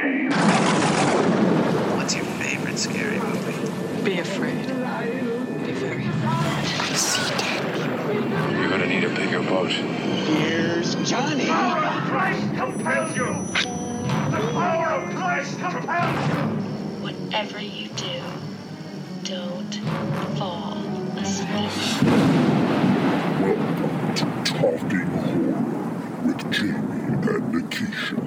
game. What's your favorite scary movie? Be afraid. Be very afraid. See dead people. You're gonna need a bigger boat. Here's Johnny. The power of Christ compels you! The power of Christ compels you! Whatever you do, don't fall asleep. Welcome to Talking Horror with Jamie and Nikisha.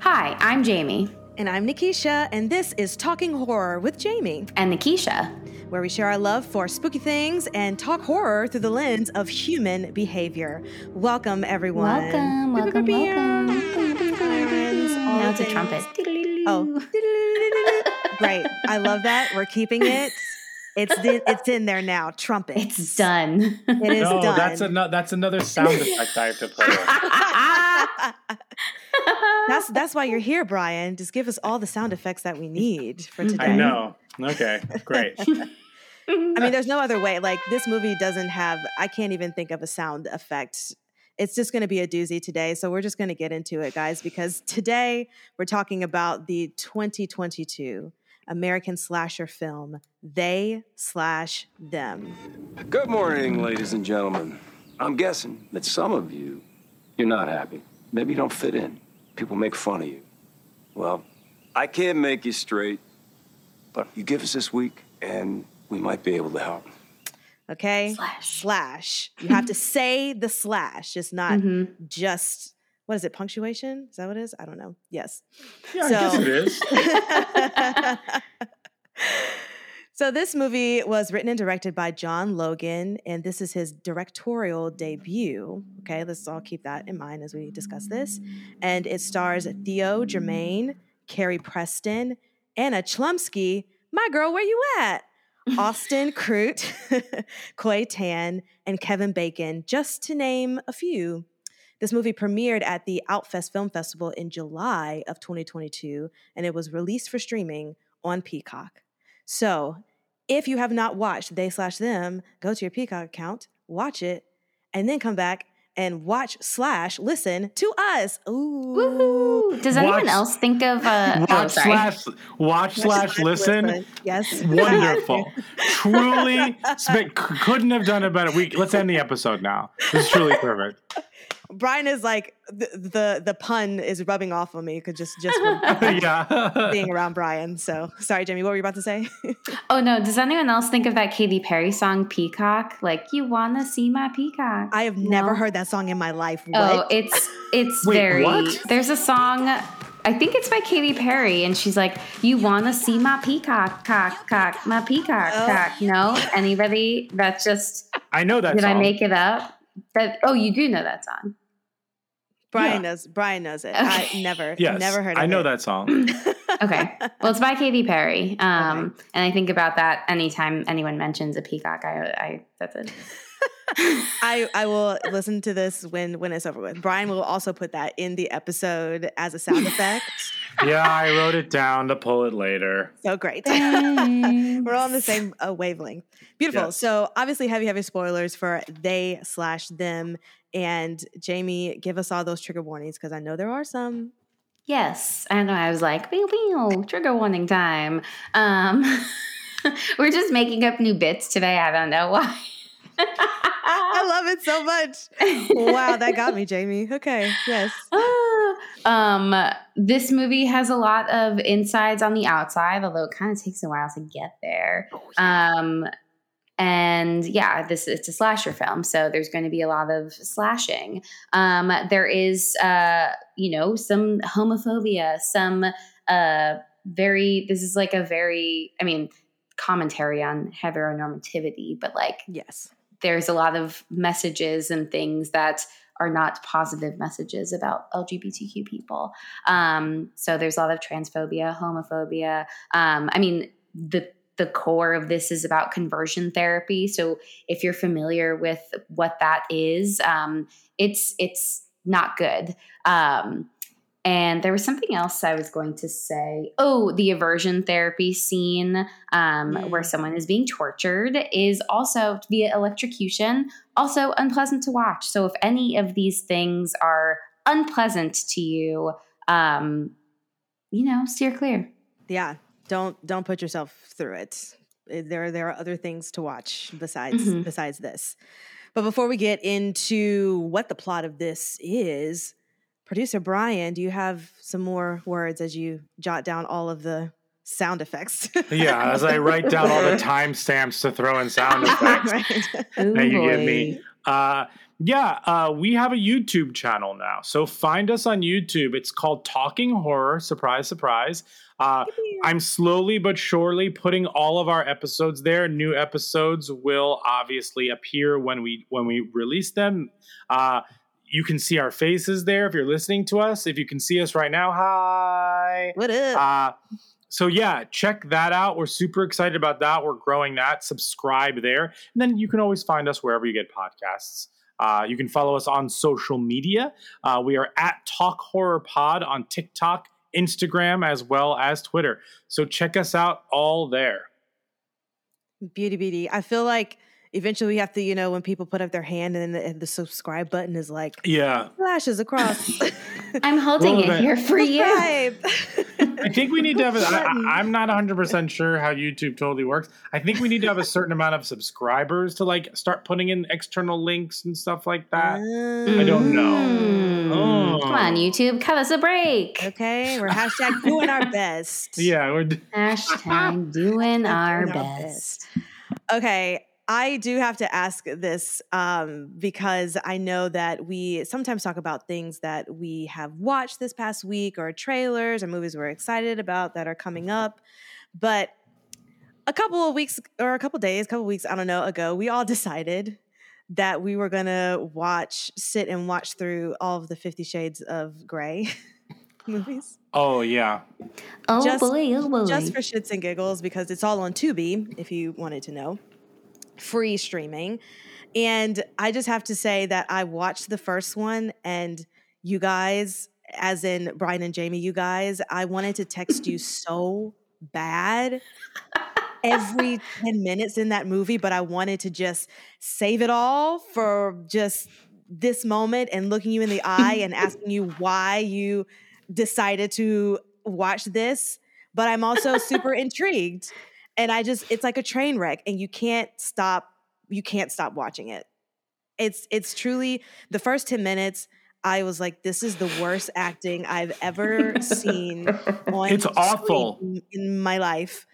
Hi, I'm Jamie. And I'm Nikisha, and this is Talking Horror with Jamie, And Nikisha. where we share our love for spooky things and talk horror through the lens of human behavior. Welcome, everyone. Welcome, welcome, welcome. Sirens, all Now it's a trumpet. Oh, right. I love that. We're keeping it. It's in, it's in there now. Trumpet. It's done. It is no, done. that's another that's another sound effect I have to play. with. that's that's why you're here, Brian. Just give us all the sound effects that we need for today. I know. Okay, great. I mean, there's no other way. Like this movie doesn't have. I can't even think of a sound effect. It's just going to be a doozy today. So we're just going to get into it, guys, because today we're talking about the 2022 American slasher film They Slash Them. Good morning, ladies and gentlemen. I'm guessing that some of you, you're not happy. Maybe you don't fit in. People make fun of you. Well, I can't make you straight, but you give us this week, and we might be able to help. Okay, Slash. slash. You have to say the slash. It's not Mhm. just what is it? Punctuation? Is that what it is? I don't know. Yes. Yeah, I guess it is. so this movie was written and directed by John Logan, and this is his directorial debut. Okay, let's all keep that in mind as we discuss this. And it stars Theo Germaine, Carrie Preston, Anna Chlumsky. My girl, where you at? Austin Crute, Koi Tan, and Kevin Bacon, just to name a few. This movie premiered at the Outfest Film Festival in July of 2022, and it was released for streaming on Peacock. So, if you have not watched They Slash Them, go to your Peacock account, watch it, and then come back and watch slash listen to us. Ooh. Woohoo! Does anyone else think of uh Watch oh, sorry. slash watch slash listen. Yes. Wonderful. truly sp- couldn't have done it better. We let's end the episode now. This is truly perfect. Brian is like the, the the pun is rubbing off on me because just just yeah. being around Brian. So sorry, Jamie. What were you about to say? Oh no, does anyone else think of that Katy Perry song Peacock? Like you wanna see my peacock? I have never heard that song in my life. Oh, it's it's Wait, very what? there's a song I think it's by Katy Perry and she's like, You wanna see my peacock cock cock my peacock Oh. cock. No? Anybody? That's just I know that did song. I make it up? That oh you do know that song. Brian Yeah. knows. Brian knows it. Okay. I never, yes, never heard. Of I know it. that song. Okay. Well it's by Katy Perry. Um and I think about that anytime anyone mentions a peacock, I I that's it. I I will listen to this when when it's over with. Brian will also put that in the episode as a sound effect. yeah, I wrote it down to pull it later. So great. We're all on the same uh, wavelength. Beautiful. Yes. So obviously, heavy, heavy spoilers for they slash them. And Jamie, give us all those trigger warnings because I know there are some. Yes, I know. I was like, pew, pew, trigger warning time. Um, we're just making up new bits today. I don't know why. I love it so much. Wow, that got me, Jamie. Okay, yes. um, this movie has a lot of insides on the outside, although it kind of takes a while to get there. Um, and yeah, this it's a slasher film, so there's going to be a lot of slashing. Um, there is, uh, you know, some homophobia, some uh, very. This is like a very, I mean, commentary on heteronormativity, but like Yes. there's a lot of messages and things that are not positive messages about LGBTQ people. Um, so there's a lot of transphobia, homophobia. Um, I mean, the the core of this is about conversion therapy. So if you're familiar with what that is, um, it's it's not good. Um, and there was something else I was going to say. Oh, the aversion therapy scene um, where someone is being tortured is also via electrocution, also unpleasant to watch. So if any of these things are unpleasant to you, um, you know, steer clear. Yeah, don't don't put yourself through it. Eh, There there are other things to watch besides Mhm. besides this. But before we get into what the plot of this is, producer Brian, do you have some more words as you jot down all of the sound effects? Yeah, as I write down all the timestamps to throw in sound effects Right. that you give me. Uh, yeah, uh, we have a YouTube channel now. So find us on YouTube. It's called Talking Horror. Surprise, surprise. Uh, I'm slowly but surely putting all of our episodes there. New episodes will obviously appear when we when we release them. Uh, you can see our faces there if you're listening to us. If you can see us right now, hi. What up? Uh, so yeah, check that out. We're super excited about that. We're growing that. Subscribe there, and then you can always find us wherever you get podcasts. Uh, you can follow us on social media. Uh, we are at Talk Horror Pod on TikTok, Instagram, as well as Twitter. So check us out all there. Beauty beauty. I feel like eventually we have to, you know, when people put up their hand and then the, and the subscribe button is like Yeah, flashes across. I'm holding Well, it then- here for you. I think we need to have. A, I, I- I'm not 100 percent sure how YouTube totally works. I think we need to have a certain amount of subscribers to like start putting in external links and stuff like that. I don't know. Mm. Oh. Come on, YouTube, cut us a break. Okay, we're hashtag doing our best. Yeah, we're. d- Hashtag doing our Doing our best. Okay, I do have to ask this um, because I know that we sometimes talk about things that we have watched this past week or trailers or movies we're excited about that are coming up. But a couple of weeks or a couple days, a couple weeks, I don't know, ago, we all decided that we were going to watch, sit and watch through all of the Fifty Shades of Grey movies. Oh yeah. Oh Just- boy, oh boy. just for shits and giggles because it's all on Tubi, if you wanted to know, free streaming. And I just have to say that I watched the first one, and you guys, as in Brian and Jamie, you guys, I wanted to text you so bad every 10 minutes in that movie, but I wanted to just save it all for just this moment and looking you in the eye and asking you why you decided to watch this. But I'm also super intrigued. And I just it's like a train wreck and you can't stop you can't stop watching it. It's it's truly the first 10 minutes I was like, this is the worst acting I've ever seen on It's screen awful. in, in my life.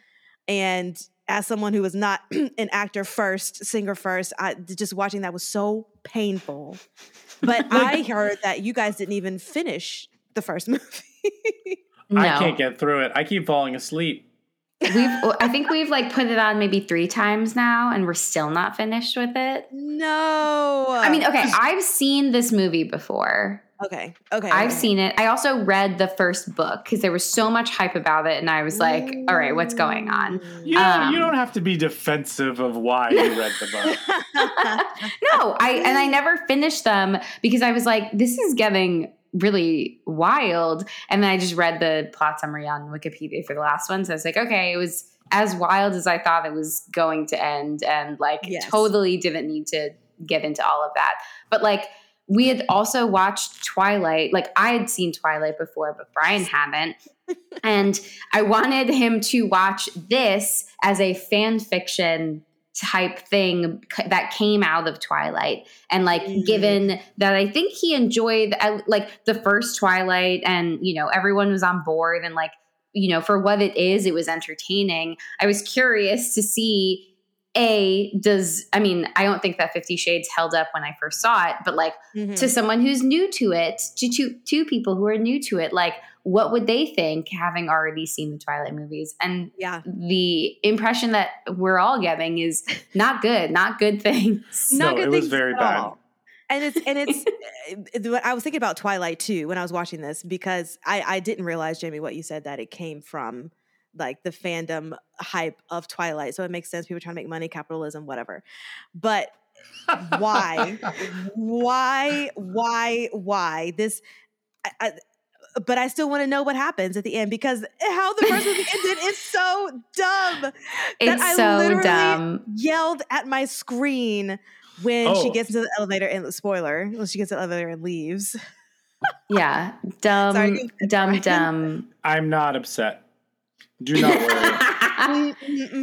And as someone who was not an actor first, singer first, I just watching that was so painful. But I heard that you guys didn't even finish the first movie. no. I can't get through it. I keep falling asleep. We've I think we've like put it on maybe three times now and we're still not finished with it. no. I mean, okay, I've seen this movie before. okay, okay. I've okay. seen it. I also read the first book because there was so much hype about it, and I was like, "All right, what's going on?" You don't, Um, you don't have to be defensive of why you read the book. no, I and I never finished them because I was like, "This is getting really wild." And then I just read the plot summary on Wikipedia for the last one, so I was like, "Okay, it was as wild as I thought it was going to end," and like Yes. totally didn't need to get into all of that. But like we had also watched Twilight. Like I had seen Twilight before, but Brian hadn't. and I wanted him to watch this as a fan fiction type thing that came out of Twilight. And like, Mhm. given that I think he enjoyed uh, like the first Twilight and, you know, everyone was on board and like, you know, for what it is, it was entertaining. I was curious to see a does i mean i don't think that 50 shades held up when i first saw it but like Mhm. to someone who's new to it to two, two people who are new to it like what would they think having already seen the twilight movies and yeah. the impression that we're all getting is not good not good things No, Not good it was things very at bad. all. And it's and it's uh, I was thinking about Twilight too when I was watching this because I I didn't realize Jamie what you said that it came from like the fandom hype of Twilight. So it makes sense people trying to make money, capitalism, whatever. But why? why? Why? Why? This I, I, but I still want to know what happens at the end because how the first movie ended is so dumb. that it's I so literally dumb Yelled at my screen when she Oh. gets into the elevator and spoiler when she gets to the elevator and leaves. Yeah, dumb, Sorry, dumb, dumb. I'm not upset. Do not worry.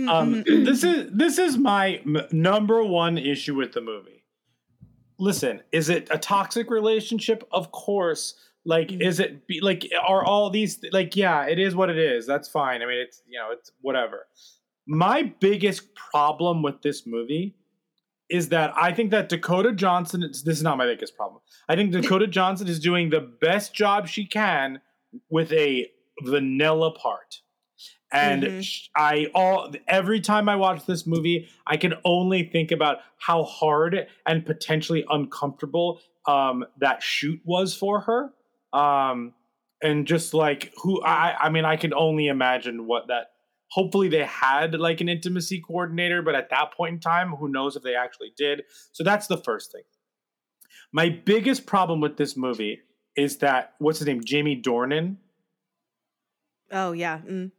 Um, this is this is my m- number one issue with the movie. Listen, is it a toxic relationship? Of course. Like, is it be, like are all these like? Yeah, it is what it is. That's fine. I mean, it's you know, it's whatever. My biggest problem with this movie is that I think that Dakota Johnson. This is not my biggest problem. I think Dakota Johnson is doing the best job she can with a vanilla part. And Mhm. I all every time I watch this movie, I can only think about how hard and potentially uncomfortable um, that shoot was for her, um, and just like who I I mean I can only imagine what that. Hopefully they had like an intimacy coordinator, but at that point in time, who knows if they actually did. So that's the first thing. My biggest problem with this movie is that what's his name, Jamie Dornan, Oh yeah. Mm.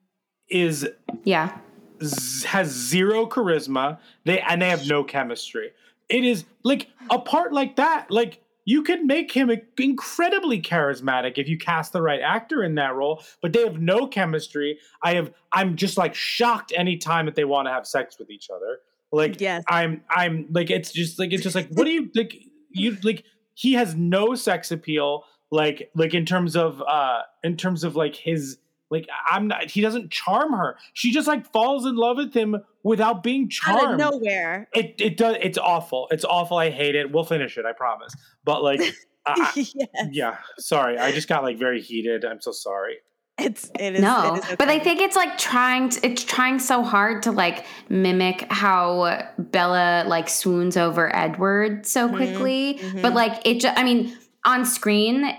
is Yeah. z- has zero charisma. They and they have no chemistry. It is like a part like that. Like you could make him incredibly charismatic if you cast the right actor in that role. But they have no chemistry. I have. I'm just like shocked anytime that they want to have sex with each other. Like Yes. I'm. I'm like it's just like it's just like what do you like? You like he has no sex appeal. Like like in terms of uh in terms of like his like I'm not he doesn't charm her. She just like falls in love with him without being charmed. Out of nowhere. It it does it's awful. It's awful. I hate it. We'll finish it, I promise. But like I- I- yeah. yeah, sorry. I just got like very heated. I'm so sorry. It's it is. no, it is but I think it's like trying. To, it's trying so hard to like mimic how Bella like swoons over Edward so Mhm, quickly. mhm. But like it, just, I mean, on screen,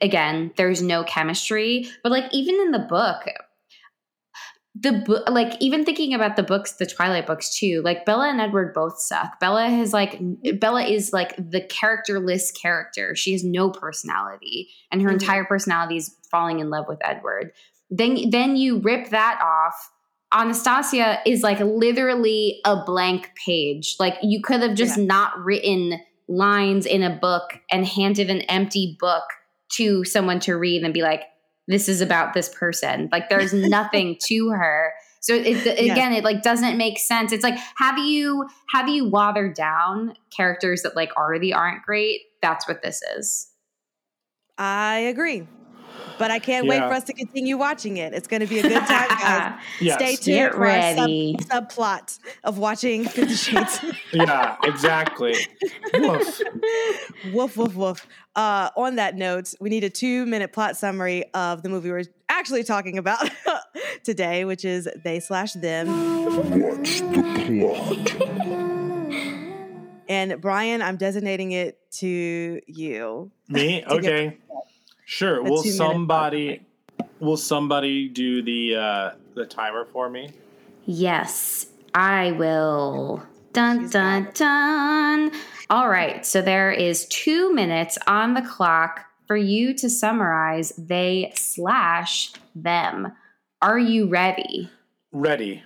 again, there's no chemistry. But like even in the book, the book, like even thinking about the books, the Twilight books too. Like Bella and Edward both suck. Bella has like Bella is like the characterless character. She has no personality, and her Mhm. entire personality is falling in love with Edward. Then then you rip that off. Anastasia is like literally a blank page. Like you could have just not written lines in a book and handed an empty book to someone to read and be like, this is about this person. Like there's nothing to her. So it, again, it like doesn't make sense. It's like have you have you watered down characters that like already aren't great? That's what this is. I agree. But I can't wait for us to continue watching it. It's going to be a good time, guys. Yes. Stay tuned Get for our sub, ready. subplot of watching Fifty Shades. Yeah, exactly. Woof. woof, woof, woof. Uh, on that note, we need a two minute plot summary of the movie we're actually talking about today, which is They Slash Them. What's the plot? And Brian, I'm designating it to you. Me? To Okay. Sure. Will somebody will somebody do the uh the timer for me? Yes, I will. Dun She's dun dun. All right, so there is two minutes on the clock for you to summarize they slash them. Are you ready? Ready.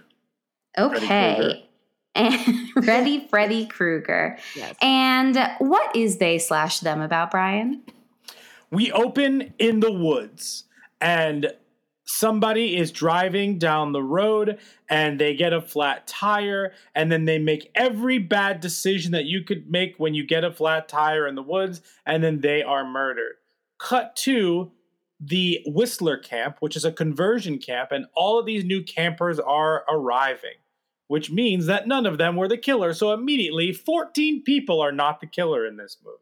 Okay. And ready, Freddy Krueger. Yes. And what is they slash them about, Brian? We open in the woods and somebody is driving down the road and they get a flat tire and then they make every bad decision that you could make when you get a flat tire in the woods and then they are murdered. Cut to the Whistler camp, which is a conversion camp, and all of these new campers are arriving, which means that none of them were the killer. So immediately, 14 people are not the killer in this movie.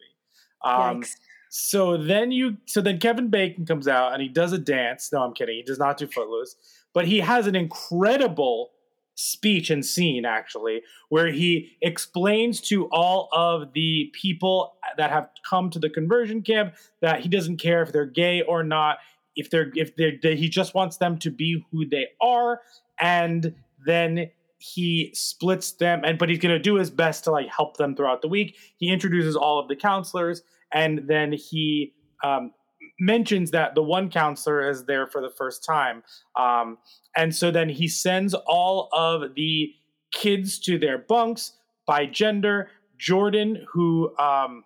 Um. So then you, so then Kevin Bacon comes out and he does a dance. No, I'm kidding. He does not do Footloose, but he has an incredible speech and scene actually, where he explains to all of the people that have come to the conversion camp that he doesn't care if they're gay or not. If they're, if they're, that he just wants them to be who they are, and then he splits them and but he's going to do his best to like help them throughout the week he introduces all of the counselors and then he um, mentions that the one counselor is there for the first time um, and so then he sends all of the kids to their bunks by gender jordan who um,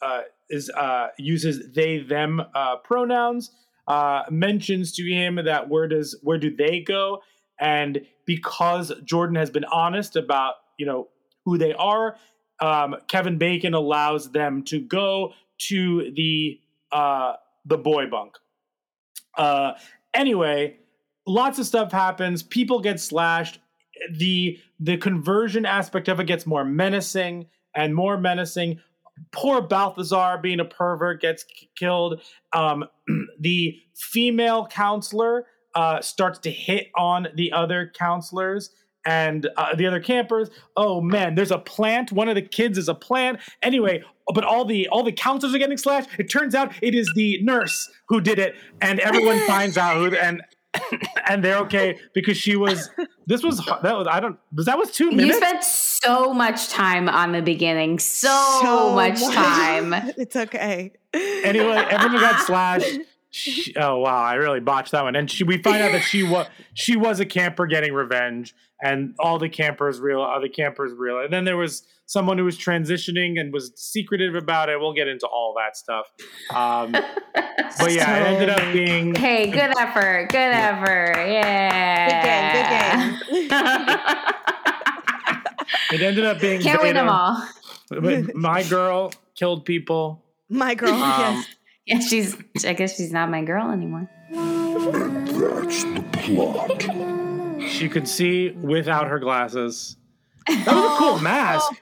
uh, is uh, uses they them uh, pronouns. Uh, mentions to him that where does where do they go? And because Jordan has been honest about you know who they are, um, Kevin Bacon allows them to go to the uh, the boy bunk. Uh, anyway, lots of stuff happens. People get slashed. The the conversion aspect of it gets more menacing and more menacing. Poor Balthazar, being a pervert, gets k- killed. Um, the female counselor uh, starts to hit on the other counselors and uh, the other campers. Oh man, there's a plant. One of the kids is a plant. Anyway, but all the all the counselors are getting slashed. It turns out it is the nurse who did it, and everyone finds out who and and they're okay because she was. This was that was I don't was that was two minutes. You spent so much time on the beginning. So, much time. it's okay. anyway, everyone got slashed. She, oh wow, I really botched that one. And she, we find out that she was she was a camper getting revenge, and all the campers real, other campers real. And then there was someone who was transitioning and was secretive about it. We'll get into all that stuff. Um, but yeah, it ended up being Hey, good effort. Good effort. Yeah. Good game. Good game. it ended up being Can't win them all. My girl killed people. My girl. Um, yes. Yeah, she's. I guess she's not my girl anymore. And that's the plot. She could see without her glasses. That was a cool mask.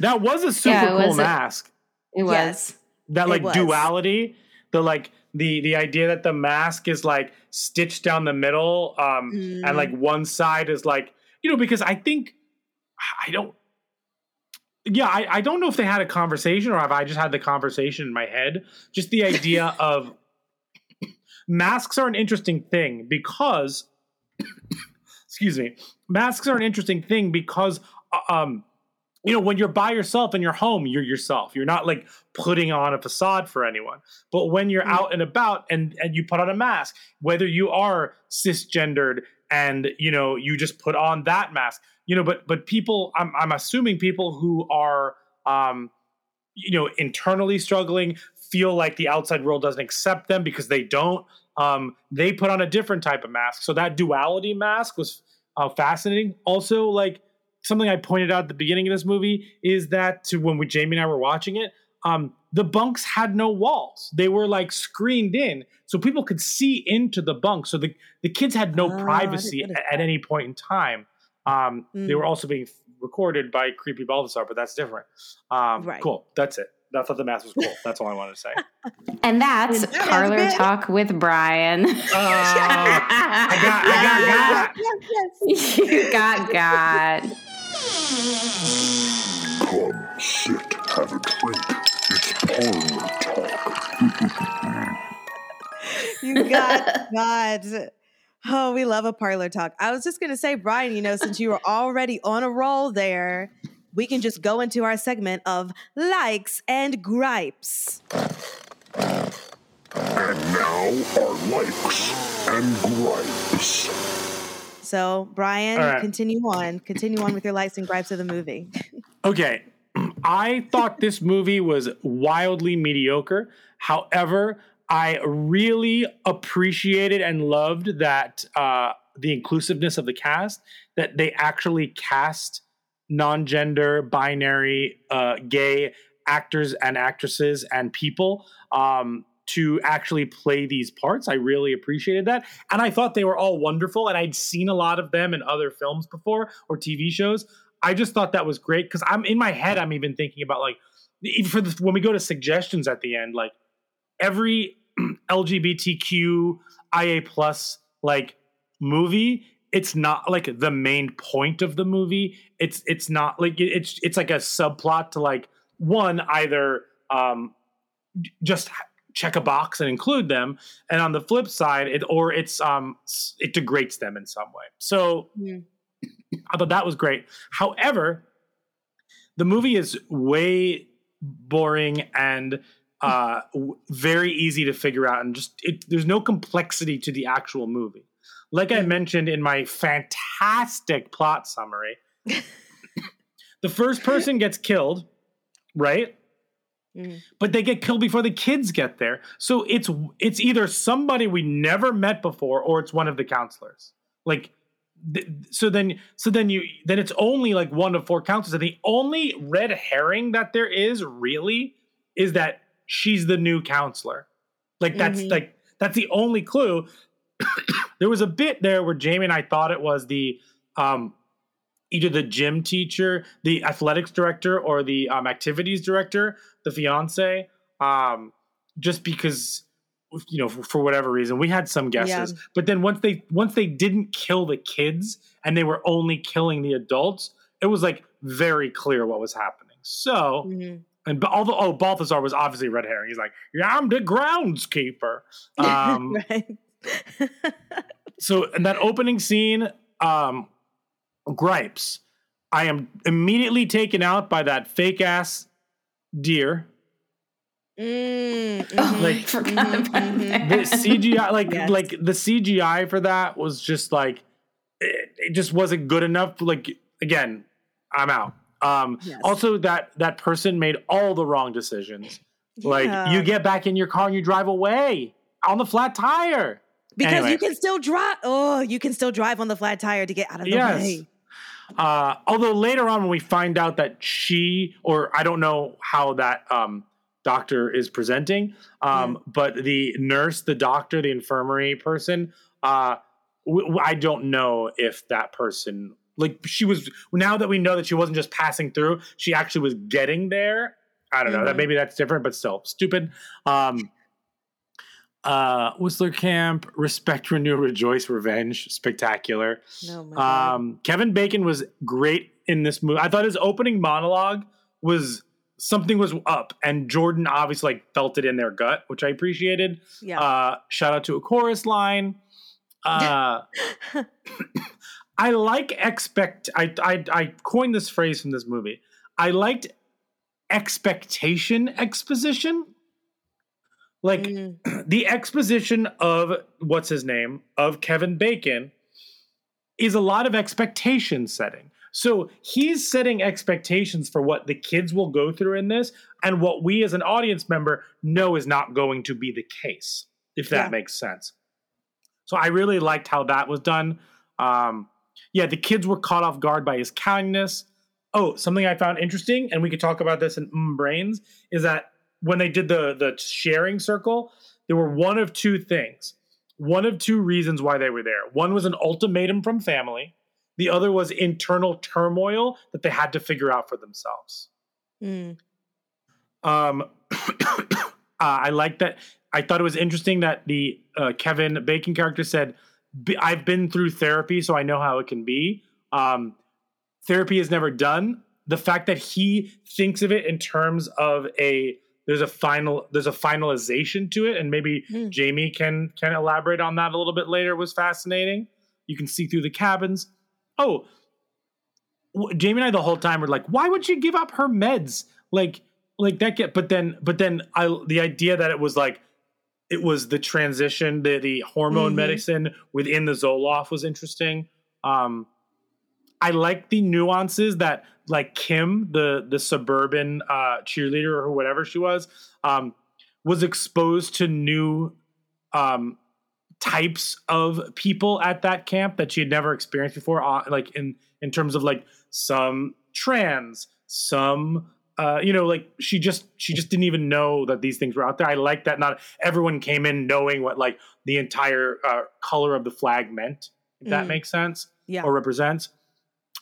That was a super Yeah, it cool a- mask. It was. Yes. that like was. duality the like the the idea that the mask is like stitched down the middle um and like one side is like you know because i think i don't yeah I, I don't know if they had a conversation or if i just had the conversation in my head. Just the idea of masks are an interesting thing because excuse me masks are an interesting thing because uh, um you know when you're by yourself in your home you're yourself. You're not like putting on a facade for anyone. But when you're out and about and and you put on a mask whether you are cisgendered and you know you just put on that mask you know but but people i'm i'm assuming people who are um you know internally struggling feel like the outside world doesn't accept them because they don't um they put on a different type of mask so that duality mask was uh, fascinating also like something I pointed out at the beginning of this movie is that to when we Jamie and I were watching it, um, the bunks had no walls. They were like screened in, so people could see into the bunk. So the the kids had no Oh, privacy at, at any point in time. Um, They Mm. were also being recorded by creepy Balthazar, but that's different. Um, Right. Cool. That's it. I thought the mask was cool. That's all I wanted to say. And that's that Parlor Talk with Brian. Uh, I got, I got, got. Yes, yes. you got got. Come, sit, have a drink. It's parlor talk. You got God. Oh, we love a parlor talk. I was just gonna say, Brian, you know, since you were already on a roll there, we can just go into our segment of likes and gripes. And now our likes and gripes. So, Brian, All right. continue on. Continue on with your likes and gripes of the movie. Okay. I thought this movie was wildly mediocre. However, I really appreciated and loved that uh, the inclusiveness of the cast, that they actually cast non gender, binary, uh, gay actors and actresses and people um, to actually play these parts. I really appreciated that. And I thought they were all wonderful. And I'd seen a lot of them in other films before or TV shows. I just thought that was great because I'm in my head. I'm even thinking about like even for the, when we go to suggestions at the end, like every LGBTQ IA plus like movie. It's not like the main point of the movie. It's it's not like it's it's like a subplot to like one either um just check a box and include them and on the flip side it or it's um it degrades them in some way so I thought that was great. However, the movie is way boring and uh, very easy to figure out, and just it, there's no complexity to the actual movie. Like I mentioned in my fantastic plot summary, the first person gets killed, right? Mhm. but they get killed before the kids get there. So it's it's either somebody we never met before or it's one of the counselors. Like th- so then so then you then it's only like one of four counselors and the only red herring that there is really is that she's the new counselor. Like that's Mhm. like that's the only clue. there was a bit there where Jamie and I thought it was the um either the gym teacher, the athletics director, or the um, activities director, the fiance. Um, just because you know for, for whatever reason we had some guesses, Yeah. but then once they once they didn't kill the kids and they were only killing the adults, it was like very clear what was happening. So. Mhm. And but although oh Balthazar was obviously red herring, he's like, yeah, I'm the groundskeeper. Um, right. so in that opening scene, um, gripes. I am immediately taken out by that fake ass deer. Mm, Oh, mhm, Like- I forgot mhm, about mhm. The CGI, like Yes. like the CGI for that was just like it, it just wasn't good enough. Like again, I'm out. Um, Yes. Also, that that person made all the wrong decisions. Like you get back in your car and you drive away on the flat tire. because Anyway. you can still drive. Oh, you can still drive on the flat tire to get out of the Yes. way. Uh, although later on, when we find out that she, or I don't know how that um, doctor is presenting, um, but the nurse, the doctor, the infirmary person, uh, w- w- I don't know if that person, like she was, now that we know that she wasn't just passing through, she actually was getting there. I don't know. That Mhm. maybe that's different, but still stupid. Um, uh, Whistler Camp, Respect, Renew, Rejoice, Revenge, spectacular. No. Um, Kevin Bacon was great in this movie. I thought his opening monologue was something was up, and Jordan obviously like felt it in their gut, which I appreciated. yeah. Uh, shout out to a chorus line. Uh, I like expect. I, I I coined this phrase from this movie. I liked expectation exposition. Like Mm, the exposition of what's his name of Kevin Bacon is a lot of expectation setting. So he's setting expectations for what the kids will go through in this and what we as an audience member know is not going to be the case, if that Yeah. makes sense. So I really liked how that was done. Um, yeah, the kids were caught off guard by his kindness. Oh, something I found interesting, and we could talk about this in mm Brains, is that when they did the the sharing circle, there were one of two things. One of two reasons why they were there. One was an ultimatum from family. The other was internal turmoil that they had to figure out for themselves. mm, Um, uh, I like that. I thought it was interesting that the uh, Kevin Bacon character said, "B- "I've been through therapy, so I know how it can be." Um, therapy is never done. The fact that he thinks of it in terms of a there's a final there's a finalization to it, and maybe Hmm. Jamie can can elaborate on that a little bit later was fascinating. You can see through the cabins. Oh, Jamie and I the whole time were like, why would she give up her meds? Like, like that get. But then, but then, I the idea that it was like, it was the transition, the the hormone Mhm. medicine within the Zoloft was interesting. Um, I like the nuances that like Kim, the the suburban uh, cheerleader or whatever she was, um, was exposed to new um, types of people at that camp that she had never experienced before. Uh, like in in terms of like some trans, some uh, you know, like she just she just didn't even know that these things were out there. I like that not everyone came in knowing what like the entire uh, color of the flag meant. If that Mm. makes sense yeah. or represents.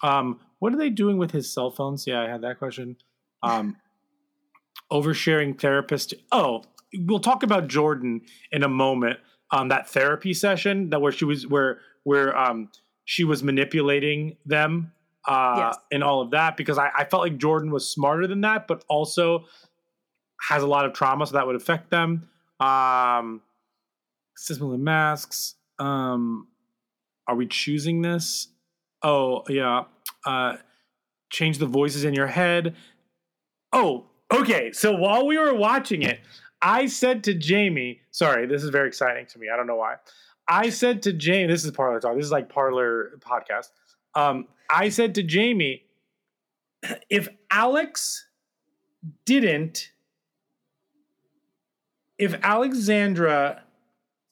Um, what are they doing with his cell phones? Yeah, I had that question. Um, oversharing therapist. Oh, we'll talk about Jordan in a moment. Um, that therapy session that where she was where where um she was manipulating them uh Yes. and all of that because I, I felt like Jordan was smarter than that, but also has a lot of trauma, so that would affect them. Um, of masks. Um, are we choosing this? Oh yeah. Uh, change the voices in your head. Oh, okay. So while we were watching it, I said to Jamie, sorry, this is very exciting to me. I don't know why. I said to Jamie, this is parlor talk. This is like parlor podcast. Um, I said to Jamie, if Alex didn't if Alexandra,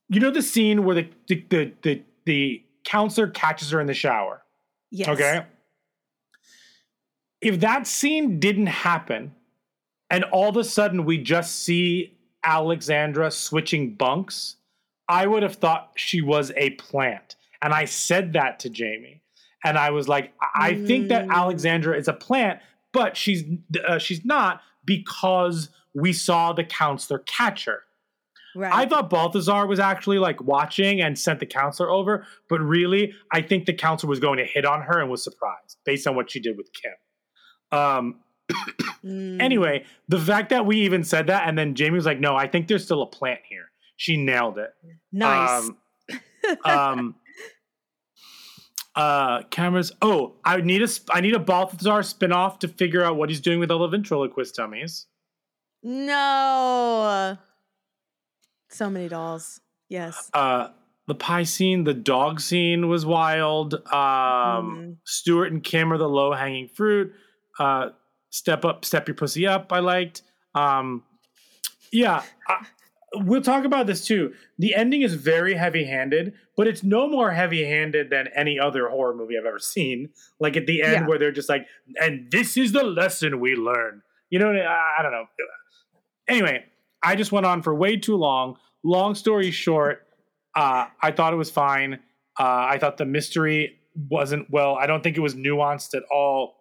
you know the scene where the the the the, the counselor catches her in the shower. Yes. Okay. If that scene didn't happen, and all of a sudden we just see Alexandra switching bunks, I would have thought she was a plant. And I said that to Jamie. And I was like, I I think that Mm. Alexandra is a plant, but she's uh, she's not because we saw the counselor catch her. Right. I thought Balthazar was actually like watching and sent the counselor over, but really, I think the counselor was going to hit on her and was surprised based on what she did with Kim. Um, Mm. anyway, the fact that we even said that, and then Jamie was like, "No, I think there's still a plant here." She nailed it. Nice. Um, um, uh, cameras. Oh, I need a I need a Balthazar spinoff to figure out what he's doing with all the ventriloquist dummies. no. So many dolls. Yes. uh the pie scene the dog scene was wild um Mhm. stuart and kim are the low hanging fruit uh step up step your pussy up i liked um yeah I, we'll talk about this too the ending is very heavy handed but it's no more heavy handed than any other horror movie i've ever seen like at the end Yeah. where they're just like and this is the lesson we learn you know I, I don't know anyway i just went on for way too long long story short uh, I thought it was fine. Uh, I thought the mystery wasn't well. I don't think it was nuanced at all.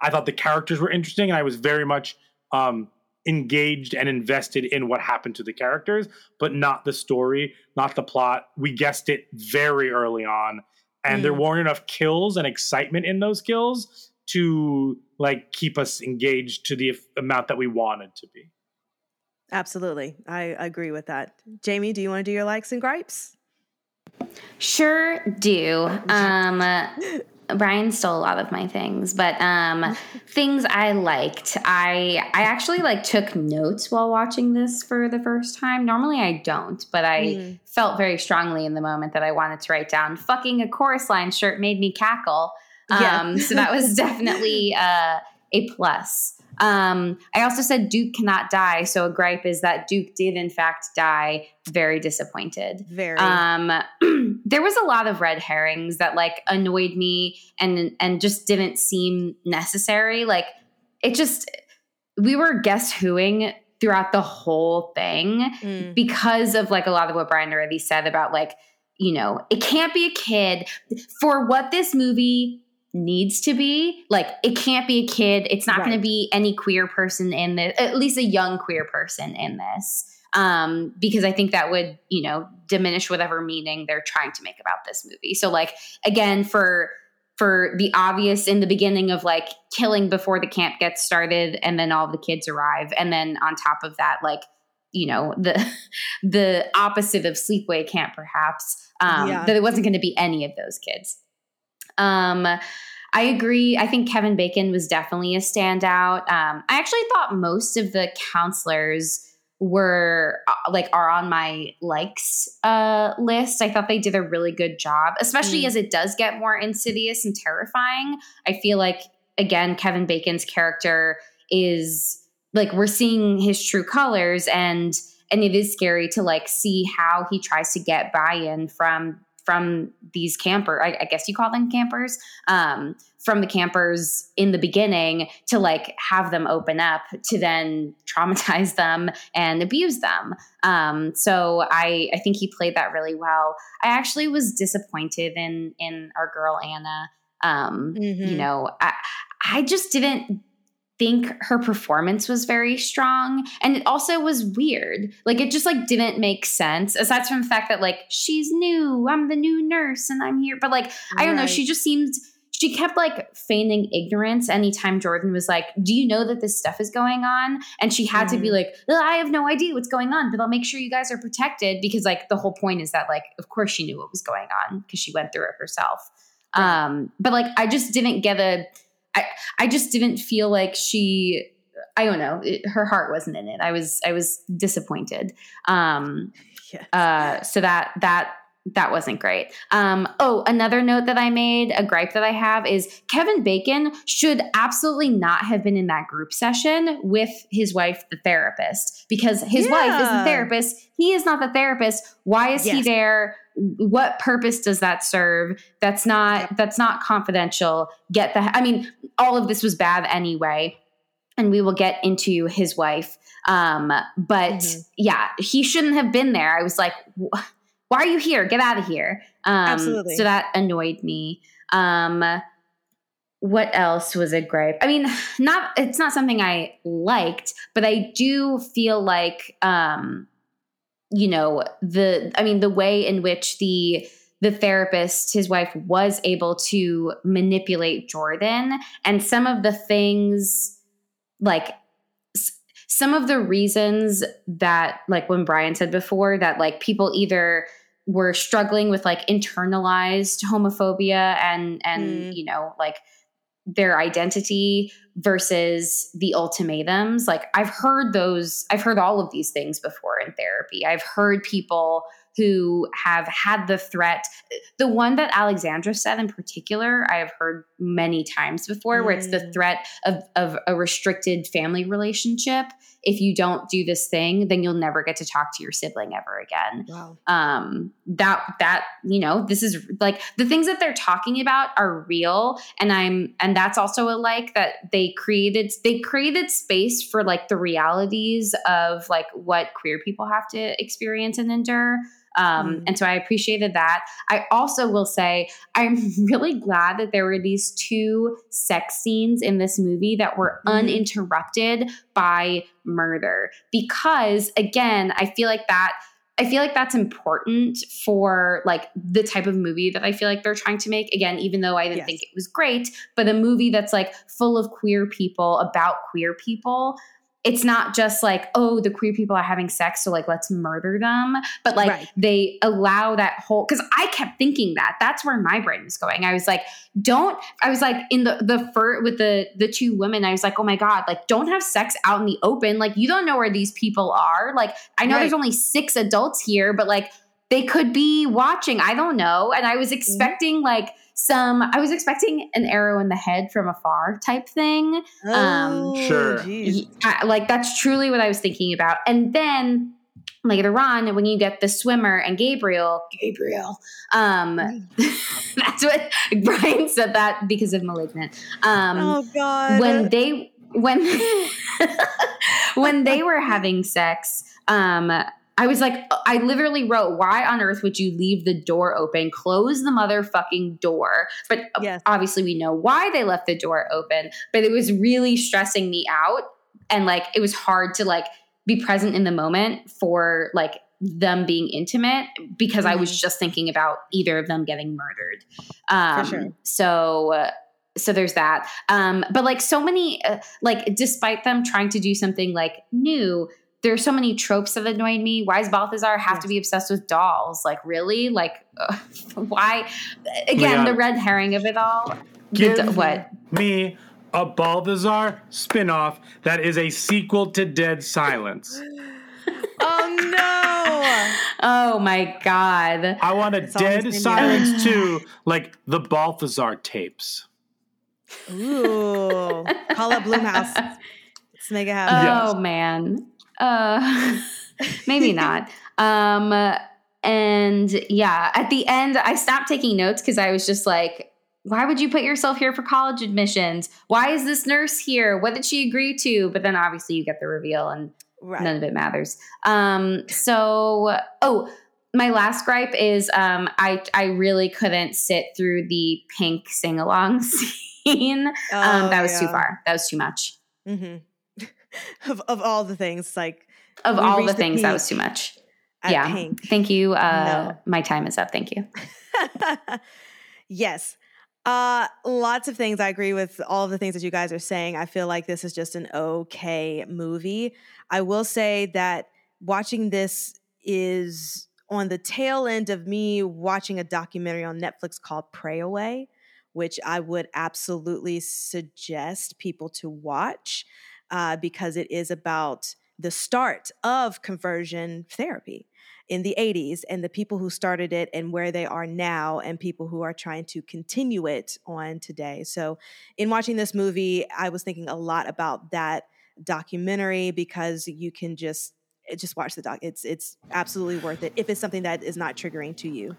I thought the characters were interesting, and I was very much um, engaged and invested in what happened to the characters, but not the story, not the plot. We guessed it very early on, and there Mm. weren't enough kills and excitement in those kills to like keep us engaged to the f- amount that we wanted to be. Absolutely. I agree with that. Jamie, do you want to do your likes and gripes? Sure do. Um, Brian stole a lot of my things, but um, things I liked. I I actually like took notes while watching this for the first time. Normally I don't, but I Mm. felt very strongly in the moment that I wanted to write down. Fucking a chorus line shirt made me cackle. Yeah. Um, so that was definitely uh, a plus. Um, I also said Duke cannot die. So a gripe is that Duke did in fact die. Very disappointed. Very. Um, there was a lot of red herrings that like annoyed me and and just didn't seem necessary. Like it just we were guess whoing throughout the whole thing Mm. because of like a lot of what Brian already said about like you know it can't be a kid for what this movie needs to be like it can't be a kid it's not going to be any queer person in this at least a young queer person in this um because i think that would you know diminish whatever meaning they're trying to make about this movie so like again for for the obvious in the beginning of like killing before the camp gets started and then all the kids arrive and then on top of that like you know the the opposite of sleepaway camp perhaps um Yeah. that it wasn't going to be any of those kids um I agree. I think Kevin Bacon was definitely a standout. Um, I actually thought most of the counselors were uh, like are on my likes uh, list. I thought they did a really good job, especially Mm. as it does get more insidious and terrifying. I feel like again, Kevin Bacon's character is like we're seeing his true colors, and and it is scary to like see how he tries to get buy-in from from these camper I, I guess you call them campers um, from the campers in the beginning to like have them open up to then traumatize them and abuse them. Um, so I, I think he played that really well. I actually was disappointed in in our girl anna. Um, you Mhm. know I, I just didn't think her performance was very strong and it also was weird like it just like didn't make sense aside from the fact that like she's new i'm the new nurse and i'm here but like i don't know she just seemed she kept like feigning ignorance anytime jordan was like do you know that this stuff is going on and she had to be Mhm. like "Well, i have no idea what's going on but i'll make sure you guys are protected because like the whole point is that like of course she knew what was going on because she went through it herself Right. um but like i just didn't get a I, I just didn't feel like she I don't know it, her heart wasn't in it. I was I was disappointed. Um, Yeah. uh, so that that that wasn't great. Um, oh, another note that I made, a gripe that I have is Kevin Bacon should absolutely not have been in that group session with his wife, the therapist, because his wife is the therapist. He is not the therapist. Why is he there? What purpose does that serve? That's not that's not confidential. Get the I mean, all of this was bad anyway. And we will get into his wife. Um, but Mhm. yeah, he shouldn't have been there. I was like, "Wh- why are you here? Get out of here. Um, Absolutely. So that annoyed me. Um, what else was a gripe? I mean, not it's not something I liked, but I do feel like um, you know, the I mean, the way in which the the therapist, his wife, was able to manipulate Jordan and some of the things like some of the reasons that like when Brian said before that like people either were struggling with like internalized homophobia and and Mm. you know like their identity versus the ultimatums like i've heard those i've heard all of these things before in therapy i've heard people who have had the threat the one that alexandra said in particular i have heard many times before where it's the Mm. threat of, of a restricted family relationship if you don't do this thing then you'll never get to talk to your sibling ever again Wow. um that that you know this is like the things that they're talking about are real and i'm and that's also a like that they created they created space for like the realities of like what queer people have to experience and endure um, Mm. and so I appreciated that. I also will say I'm really glad that there were these two sex scenes in this movie that were Mhm. uninterrupted by murder because again, I feel like that I feel like that's important for like the type of movie that I feel like they're trying to make. Again, even though I didn't Yes. think it was great, but a movie that's like full of queer people about queer people. It's not just like, oh, the queer people are having sex, so like let's murder them. But like Right. they allow that whole because I kept thinking that. That's where my brain was going. I was like, don't I was like in the the fur with the the two women, I was like, oh my God, like don't have sex out in the open. Like you don't know where these people are. Like I know Right. there's only six adults here, but like they could be watching. I don't know. And I was mm-hmm. expecting like some I was expecting an arrow in the head from afar type thing. Um, Oh, Sure. geez. Y- I- like that's truly what I was thinking about. And then later on, when you get the swimmer and Gabriel, Gabriel, um, that's what Brian said that because of malignant. Um, oh God. when they when when they were having sex um i was like i literally wrote why on earth would you leave the door open close the motherfucking door but Yes. obviously we know why they left the door open but it was really stressing me out and like it was hard to like be present in the moment for like them being intimate because I was Mhm. just thinking about either of them getting murdered. Um, sure. So, uh, so there's that. Um, but like so many, uh, like despite them trying to do something like new, there's so many tropes that annoyed me. Why does Balthazar have to be obsessed with dolls? Like really? Like uh, why? Again, God. the red herring of it all. Give do- what? me a Balthazar spin-off that is a sequel to Dead Silence. oh no. Oh my god. I want a It's Dead Silence 2 like the Balthazar tapes. Ooh. Call up Blumhouse. Let's make it happen. Yes. Oh man. Uh maybe not. Um and yeah, at the end I stopped taking notes cuz I was just like why would you put yourself here for college admissions? Why is this nurse here? What did she agree to? But then obviously you get the reveal and Right. none of it matters. Um, so, oh, my last gripe is um, I I really couldn't sit through the pink sing along scene. um, Oh, that was too far. That was too much. hmm of of all the things, like Of all the the things, that was too much. yeah. Pink. Thank you. Uh, No. My time is up. Thank you. yes. Uh lots of things I agree with all of the things that you guys are saying. I feel like this is just an okay movie. I will say that watching this is on the tail end of me watching a documentary on Netflix called Pray Away, which I would absolutely suggest people to watch uh, because it is about the start of conversion therapy in the 80s and the people who started it and where they are now and people who are trying to continue it on today. So, in watching this movie, I was thinking a lot about that documentary because you can just eh, just watch the doc. It's it's absolutely worth it if it's something that is not triggering to you.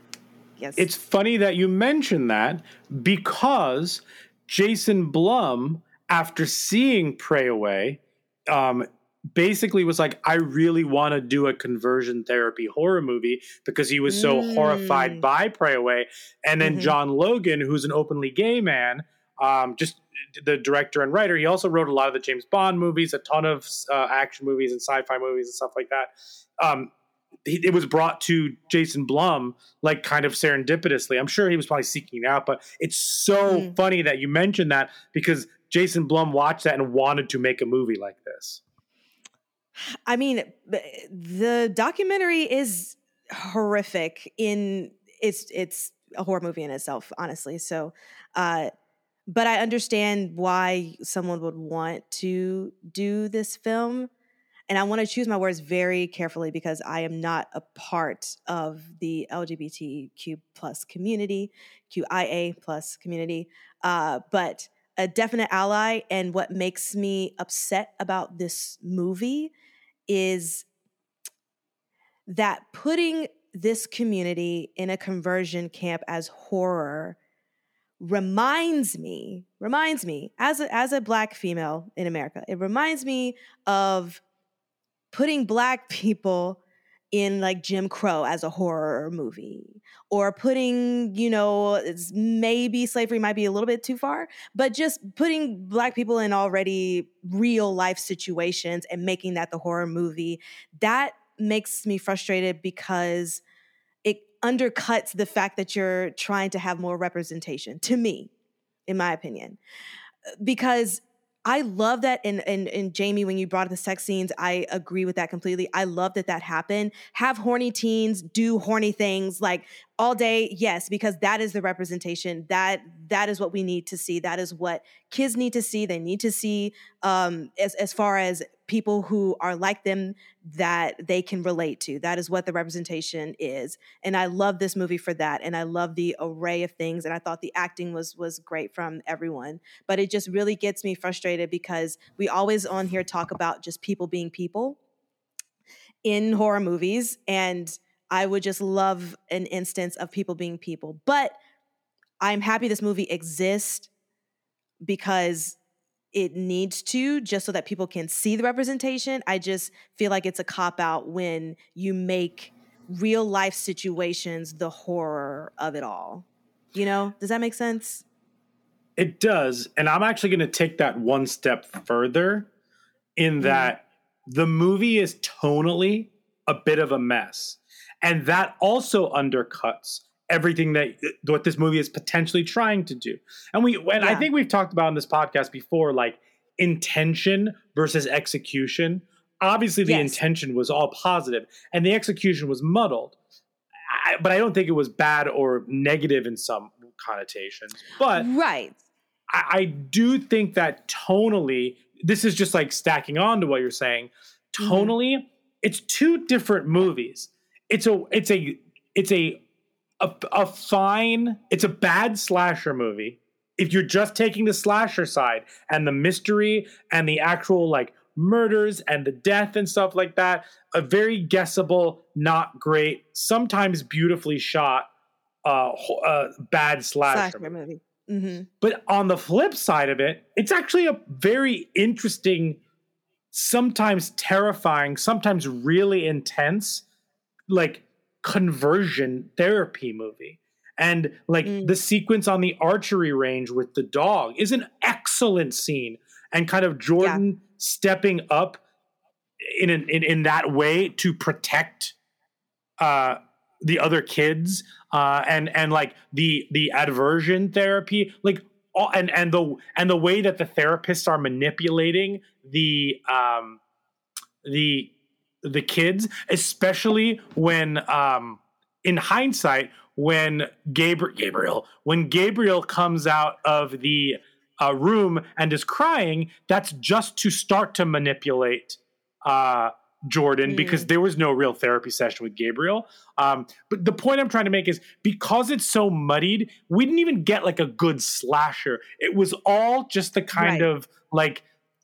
Yes. It's funny that you mention that because Jason Blum, after seeing Pray Away, um, basically was like, I really want to do a conversion therapy horror movie because he was so mm. horrified by Pray Away. And then mm-hmm. John Logan, who's an openly gay man, um, just the director and writer, he also wrote a lot of the James Bond movies, a ton of uh, action movies and sci-fi movies and stuff like that. Um, it was brought to Jason Blum like kind of serendipitously. I'm sure he was probably seeking it out, but it's so mm. funny that you mentioned that because Jason Blum watched that and wanted to make a movie like this. I mean, the documentary is horrific in it's it's a horror movie in itself, honestly. So, uh, but I understand why someone would want to do this film. And I want to choose my words very carefully because I am not a part of the LGBTQ plus community, QIA plus community, uh, but a definite ally. And what makes me upset about this movie is that putting this community in a conversion camp as horror reminds me reminds me as a, as a black female in America it reminds me of putting black people in like Jim Crow as a horror movie or putting, you know, maybe slavery might be a little bit too far, but just putting black people in already real life situations and making that the horror movie, that makes me frustrated because it undercuts the fact that you're trying to have more representation to me, in my opinion. Because I love that. And, and, and Jamie, when you brought up the sex scenes, I agree with that completely. I love that that happened. Have horny teens do horny things like all day. Yes, because that is the representation. That that is what we need to see. That is what kids need to see. They need to see um, as as far as people who are like them that they can relate to. That is what the representation is. And I love this movie for that. And I love the array of things. And I thought the acting was was great from everyone. But it just really gets me frustrated because we always on here talk about just people being people in horror movies. And I would just love an instance of people being people. But I'm happy this movie exists because it needs to just so that people can see the representation. I just feel like it's a cop out when you make real life situations the horror of it all. You know, does that make sense? It does. And I'm actually going to take that one step further in mm-hmm. that the movie is tonally a bit of a mess. And that also undercuts everything that what this movie is potentially trying to do. And we and yeah. I think we've talked about in this podcast before like intention versus execution. Obviously the yes. intention was all positive and the execution was muddled. I, but I don't think it was bad or negative in some connotations. But Right. I, I do think that tonally this is just like stacking on to what you're saying. Mm-hmm. Tonally, mm-hmm. it's two different movies. It's a it's a it's a a, a fine, it's a bad slasher movie. If you're just taking the slasher side and the mystery and the actual like murders and the death and stuff like that, a very guessable, not great, sometimes beautifully shot, uh, uh bad slasher, slasher movie. Mm-hmm. But on the flip side of it, it's actually a very interesting, sometimes terrifying, sometimes really intense, like conversion therapy movie. And like mm. the sequence on the archery range with the dog is an excellent scene. And kind of Jordan yeah. stepping up in, an, in in that way to protect uh, the other kids uh, and and like the the aversion therapy like all, and and the and the way that the therapists are manipulating the um the the kids, especially when, um, in hindsight, when Gabriel, Gabriel, when Gabriel comes out of the uh, room and is crying, that's just to start to manipulate uh, Jordan Mm. because there was no real therapy session with Gabriel. Um, but the point I'm trying to make is because it's so muddied, we didn't even get like a good slasher. It was all just the kind Right. of like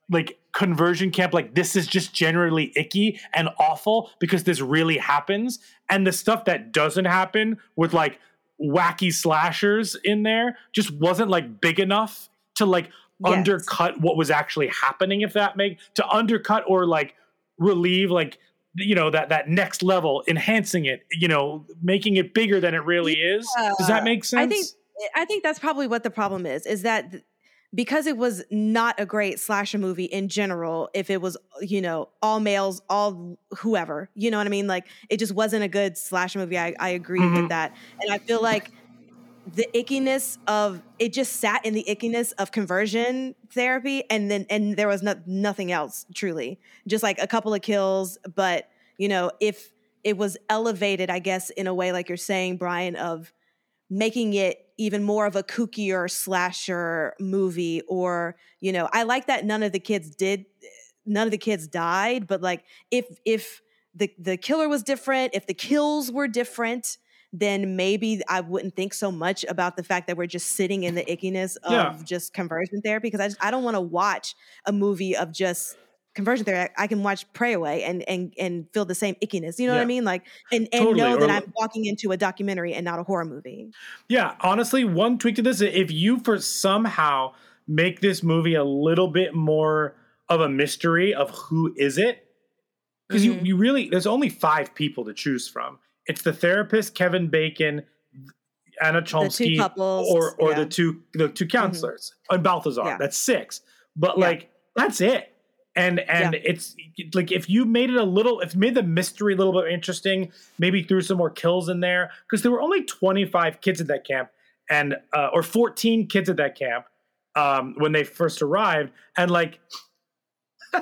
like conversion camp like this is just generally icky and awful because this really happens and the stuff that doesn't happen with like wacky slashers in there just wasn't like big enough to like Yes. undercut what was actually happening if that make to undercut or like relieve like you know that that next level enhancing it you know making it bigger than it really is does that make sense I think I think that's probably what the problem is. Is that th- because it was not a great slasher movie in general. If it was, you know, all males, all whoever, you know what I mean. Like it just wasn't a good slasher movie. I, I agree Mhm. with that, and I feel like the ickiness of it just sat in the ickiness of conversion therapy, and then and there was no, nothing else truly, just like a couple of kills. But you know, if it was elevated, I guess in a way like you're saying, Brian, of making it even more of a kookier slasher movie or you know i like that none of the kids did none of the kids died but like if if the the killer was different if the kills were different then maybe i wouldn't think so much about the fact that we're just sitting in the ickiness of Yeah. just conversion therapy because i just, i don't want to watch a movie of just conversion therapy i can watch pray away and and and feel the same ickiness you know what i mean like and and Totally, know that i'm walking into a documentary and not a horror movie Yeah, honestly, one tweak to this: if you for somehow make this movie a little bit more of a mystery of who is it, because Mhm. you you really there's only five people to choose from. It's the therapist, Kevin Bacon, Anna Chlumsky, couples, or or yeah. the two the two counselors, and Balthazar. Yeah. That's six. But Yeah. like that's it. And and it's like if you made it a little, if you made the mystery a little bit interesting, maybe threw some more kills in there, because there were only 25 kids at that camp, and uh, or 14 kids at that camp um, when they first arrived, and like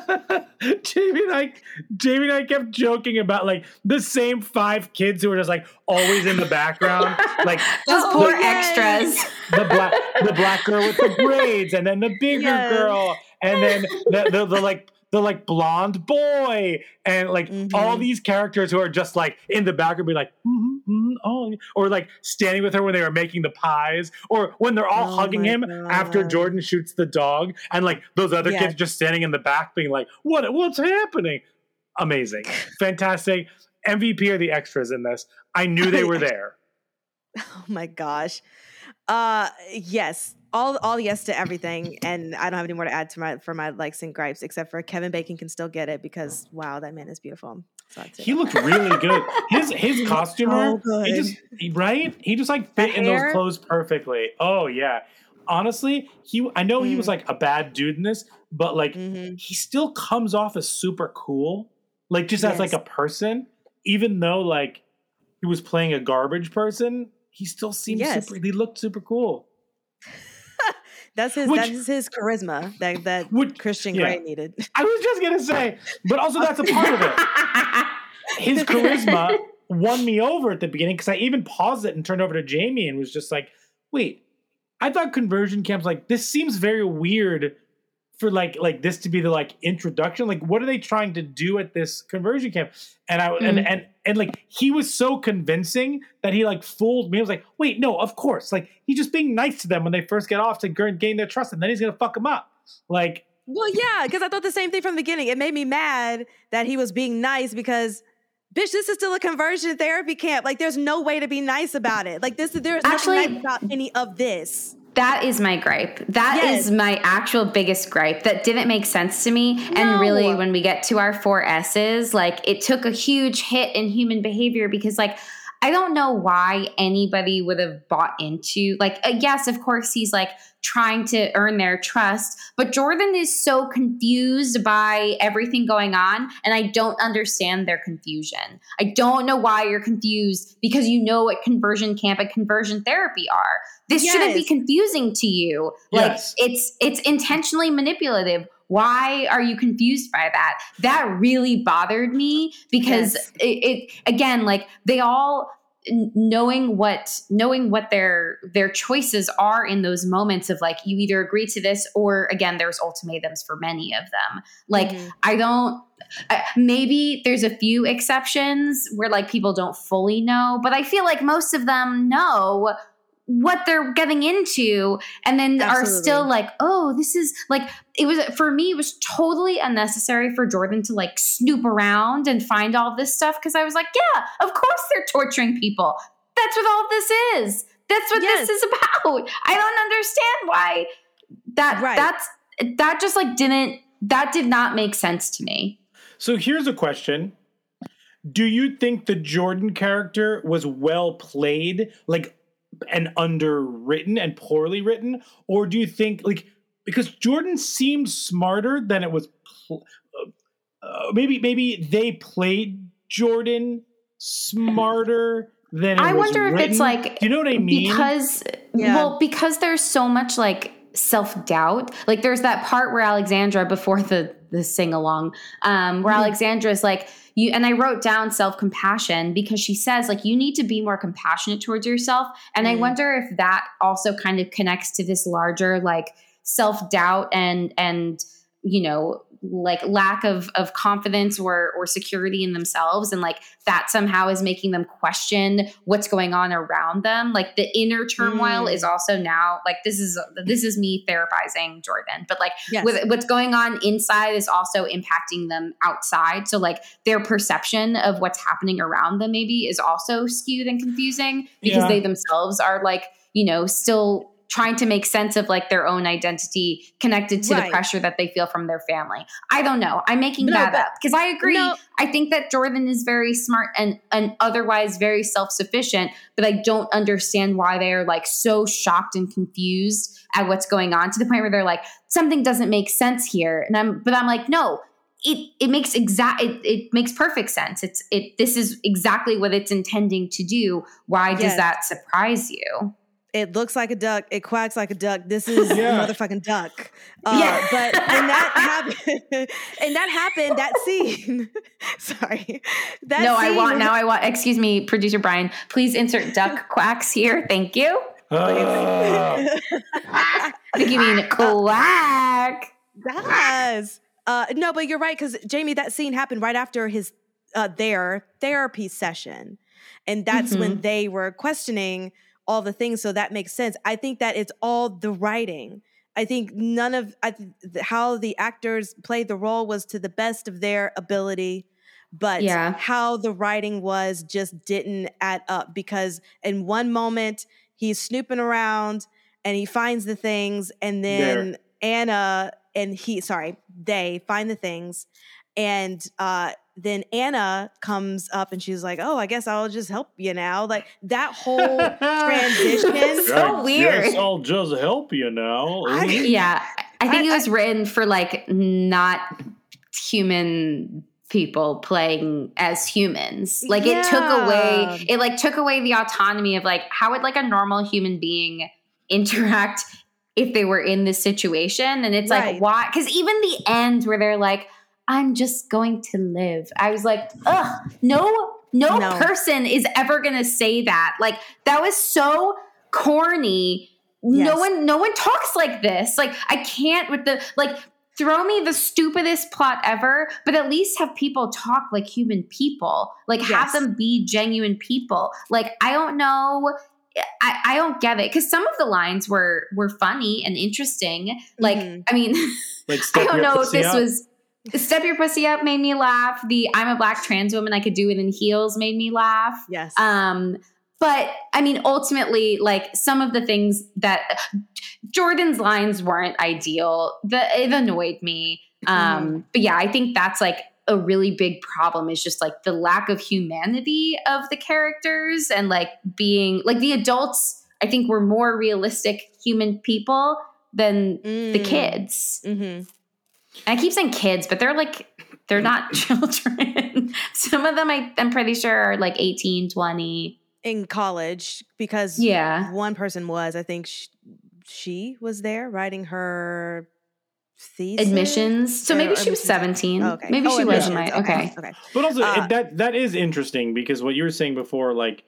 Jamie and I, Jamie and I kept joking about like the same five kids who were just like always in the background, like Those poor extras. the black the black girl with the braids and then the bigger Yes. girl and then the, the, the like the like blonde boy and like all Mhm. these characters who are just like in the background be like "Mhm, mhm, oh or like standing with her when they were making the pies or when they're all Oh hugging him after Jordan shoots the dog and like those other Yes. kids just standing in the back being like what what's happening amazing fantastic MVP are the extras in this I knew they were there Oh my gosh. Uh yes. All all yes to everything. And I don't have any more to add to my for my likes and gripes, except for Kevin Bacon can still get it because wow, that man is beautiful. So. He looked really good. His his costumer, so he just he- right. He just like That fit in those clothes perfectly. Oh yeah. Honestly, he I know he was Mm. like a bad dude in this, but like Mhm. he still comes off as super cool. Like just as like a person, even though like he was playing a garbage person, he still seemed Yes. super. He looked super cool. That's his Which- that is his charisma that that Which- Christian yeah. Grey needed. I was just gonna say, but also that's a part of it. his charisma won me over at the beginning because I even paused it and turned over to Jamie and was just like, wait, I thought conversion camps like this seems very weird for like like this to be the like introduction. Like, what are they trying to do at this conversion camp? And I and Mhm. and and like he was so convincing that he like fooled me. I was like, wait, no, of course. Like he's just being nice to them when they first get off to gain their trust, and then he's gonna fuck them up. Like, Well, yeah, because I thought the same thing from the beginning. It made me mad that he was being nice because, bitch, this is still a conversion therapy camp. Like, there's no way to be nice about it. Like, this, there's Actually- nothing nice about any of this. That is my gripe. That is Yes. my actual biggest gripe. That didn't make sense to me. And really, when we get to our four S's, like it took a huge hit in human behavior because, like, I don't know why anybody would have bought into, like, uh, yes, of course, he's like trying to earn their trust, but Jordan is so confused by everything going on. And I don't understand their confusion. I don't know why you're confused because you know what conversion camp and conversion therapy are. This shouldn't be confusing to you. Like Yes. it's it's intentionally manipulative. Why are you confused by that? That really bothered me because Yes. it, it again like they all knowing what knowing what their their choices are in those moments of like you either agree to this or again there's ultimatums for many of them like Mhm. i don't maybe there's a few exceptions where like people don't fully know but i feel like most of them know what they're getting into and then are still like oh this is like it was for me it was totally unnecessary for jordan to like snoop around and find all this stuff because i was like yeah of course they're torturing people that's what all this is that's what Yes. this is about i don't understand why that Right. that's that just like didn't that did not make sense to me So here's a question. Do you think the Jordan character was well played, like and underwritten and poorly written, or do you think like because Jordan seemed smarter than it was pl- uh, uh, maybe maybe they played Jordan smarter than it I was wonder if it's like do you know what I mean? because Yeah. well because there's so much like self-doubt like there's that part where alexandra before the the sing along um where Mhm. alexandra is like you and i wrote down self-compassion because she says like you need to be more compassionate towards yourself and i Mm. wonder if that also kind of connects to this larger like self-doubt and and you know like lack of of confidence or or security in themselves and like that somehow is making them question what's going on around them like the inner turmoil Mm. is also now like this is this is me therapizing jordan but like Yes. with what's going on inside is also impacting them outside so like their perception of what's happening around them maybe is also skewed and confusing because Yeah. they themselves are like you know still trying to make sense of like their own identity connected to Right. the pressure that they feel from their family. I don't know. I'm making No, that up. Because i agree. No. i think that jordan is very smart and and otherwise very self-sufficient but i don't understand why they're like so shocked and confused at what's going on to the point where they're like something doesn't make sense here. And i'm but i'm like no. It it makes exact it, it makes perfect sense. It's it this is exactly what it's intending to do. Why does that surprise you it looks like a duck. It quacks like a duck. This is Yeah. a motherfucking duck. Uh, Yeah. But when that happened, and that happened, that scene. sorry. That no i want now i want excuse me producer brian please insert duck quacks here thank you Ah. i think you mean quack Yes. Uh, no, but you're right because Jamie, that scene happened right after his uh, their therapy session, and that's when they were questioning all the things. So that makes sense. I think that it's all the writing. I think none of I, th- th- how the actors played the role was to the best of their ability, but Yeah. how the writing was just didn't add up because in one moment he's snooping around and he finds the things, and then Anna and he sorry they find the things and uh then Anna comes up and she's like, "Oh, I guess I'll just help you now." Like that whole transition. So I weird. guess I'll just help you now. I- yeah i think I- it was written for like not human people playing as humans like it took away it like took away the autonomy of like how would like a normal human being interact if they were in this situation and it's Right. like why because even the end where they're like i'm just going to live i was like ugh no no, No. person is ever gonna say that like that was so corny no one no one talks like this like i can't with the like throw me the stupidest plot ever but at least have people talk like human people like have them be genuine people like i don't know I, I don't get it because some of the lines were were funny and interesting. Like, Mhm. I mean, Like I don't know if this up. was "Step Your Pussy Up" made me laugh. The "I'm a Black Trans Woman, I Could Do It in Heels" made me laugh. Yes. Um, but I mean, ultimately, like some of the things that Jordan's lines weren't ideal. The it annoyed me. Um, but yeah, I think that's like a really big problem is just like the lack of humanity of the characters and like being like the adults. I think were more realistic human people than the Mm. kids. hmm And I keep saying kids, but they're like they're not children. Some of them I, I'm pretty sure are like 18, 20. In college, because Yeah. one person was, I think sh- she was there writing her thesis. Admissions. So maybe she was 17. Oh, okay. Maybe Oh, she was in admissions. my okay. Okay. But also Uh, that that is interesting because what you were saying before, like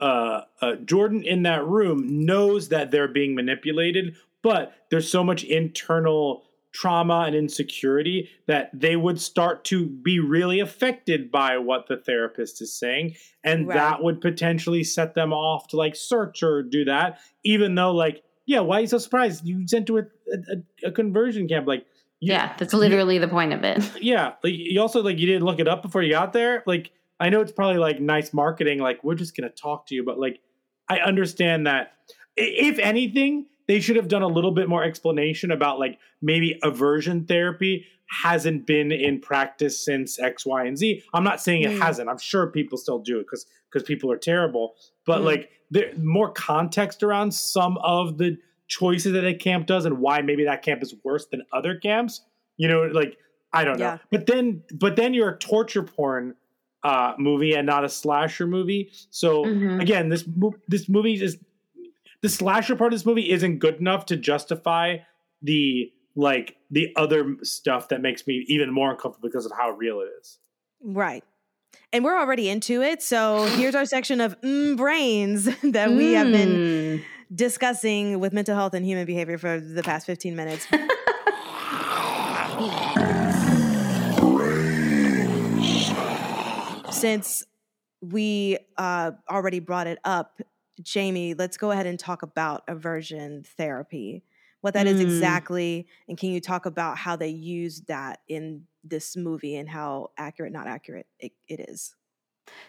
uh, uh, Jordan in that room knows that they're being manipulated, but there's so much internal trauma and insecurity that they would start to be really affected by what the therapist is saying and Right. that would potentially set them off to like search or do that even though like yeah why are you so surprised you sent to a, a, a conversion camp like you- yeah, that's literally the point of it. yeah like you also like you didn't look it up before you got there like i know it's probably like nice marketing like we're just gonna talk to you but like i understand that if anything they should have done a little bit more explanation about like maybe aversion therapy hasn't been in practice since x y and z i'm not saying it Mm. hasn't i'm sure people still do it because because people are terrible but Mm. like there more context around some of the choices that a camp does and why maybe that camp is worse than other camps you know like i don't know Yeah. but then but then you're a torture porn uh movie and not a slasher movie so Mhm. again this this movie is the slasher part of this movie isn't good enough to justify the like the other stuff that makes me even more uncomfortable because of how real it is Right. And we're already into it. So here's our section of mm, brains that we have been Mm. discussing with mental health and human behavior for the past 15 minutes. Since we uh, already brought it up, Jamie, let's go ahead and talk about aversion therapy. What that is Mm. exactly, and can you talk about how they use that in this movie and how accurate, not accurate it, it is?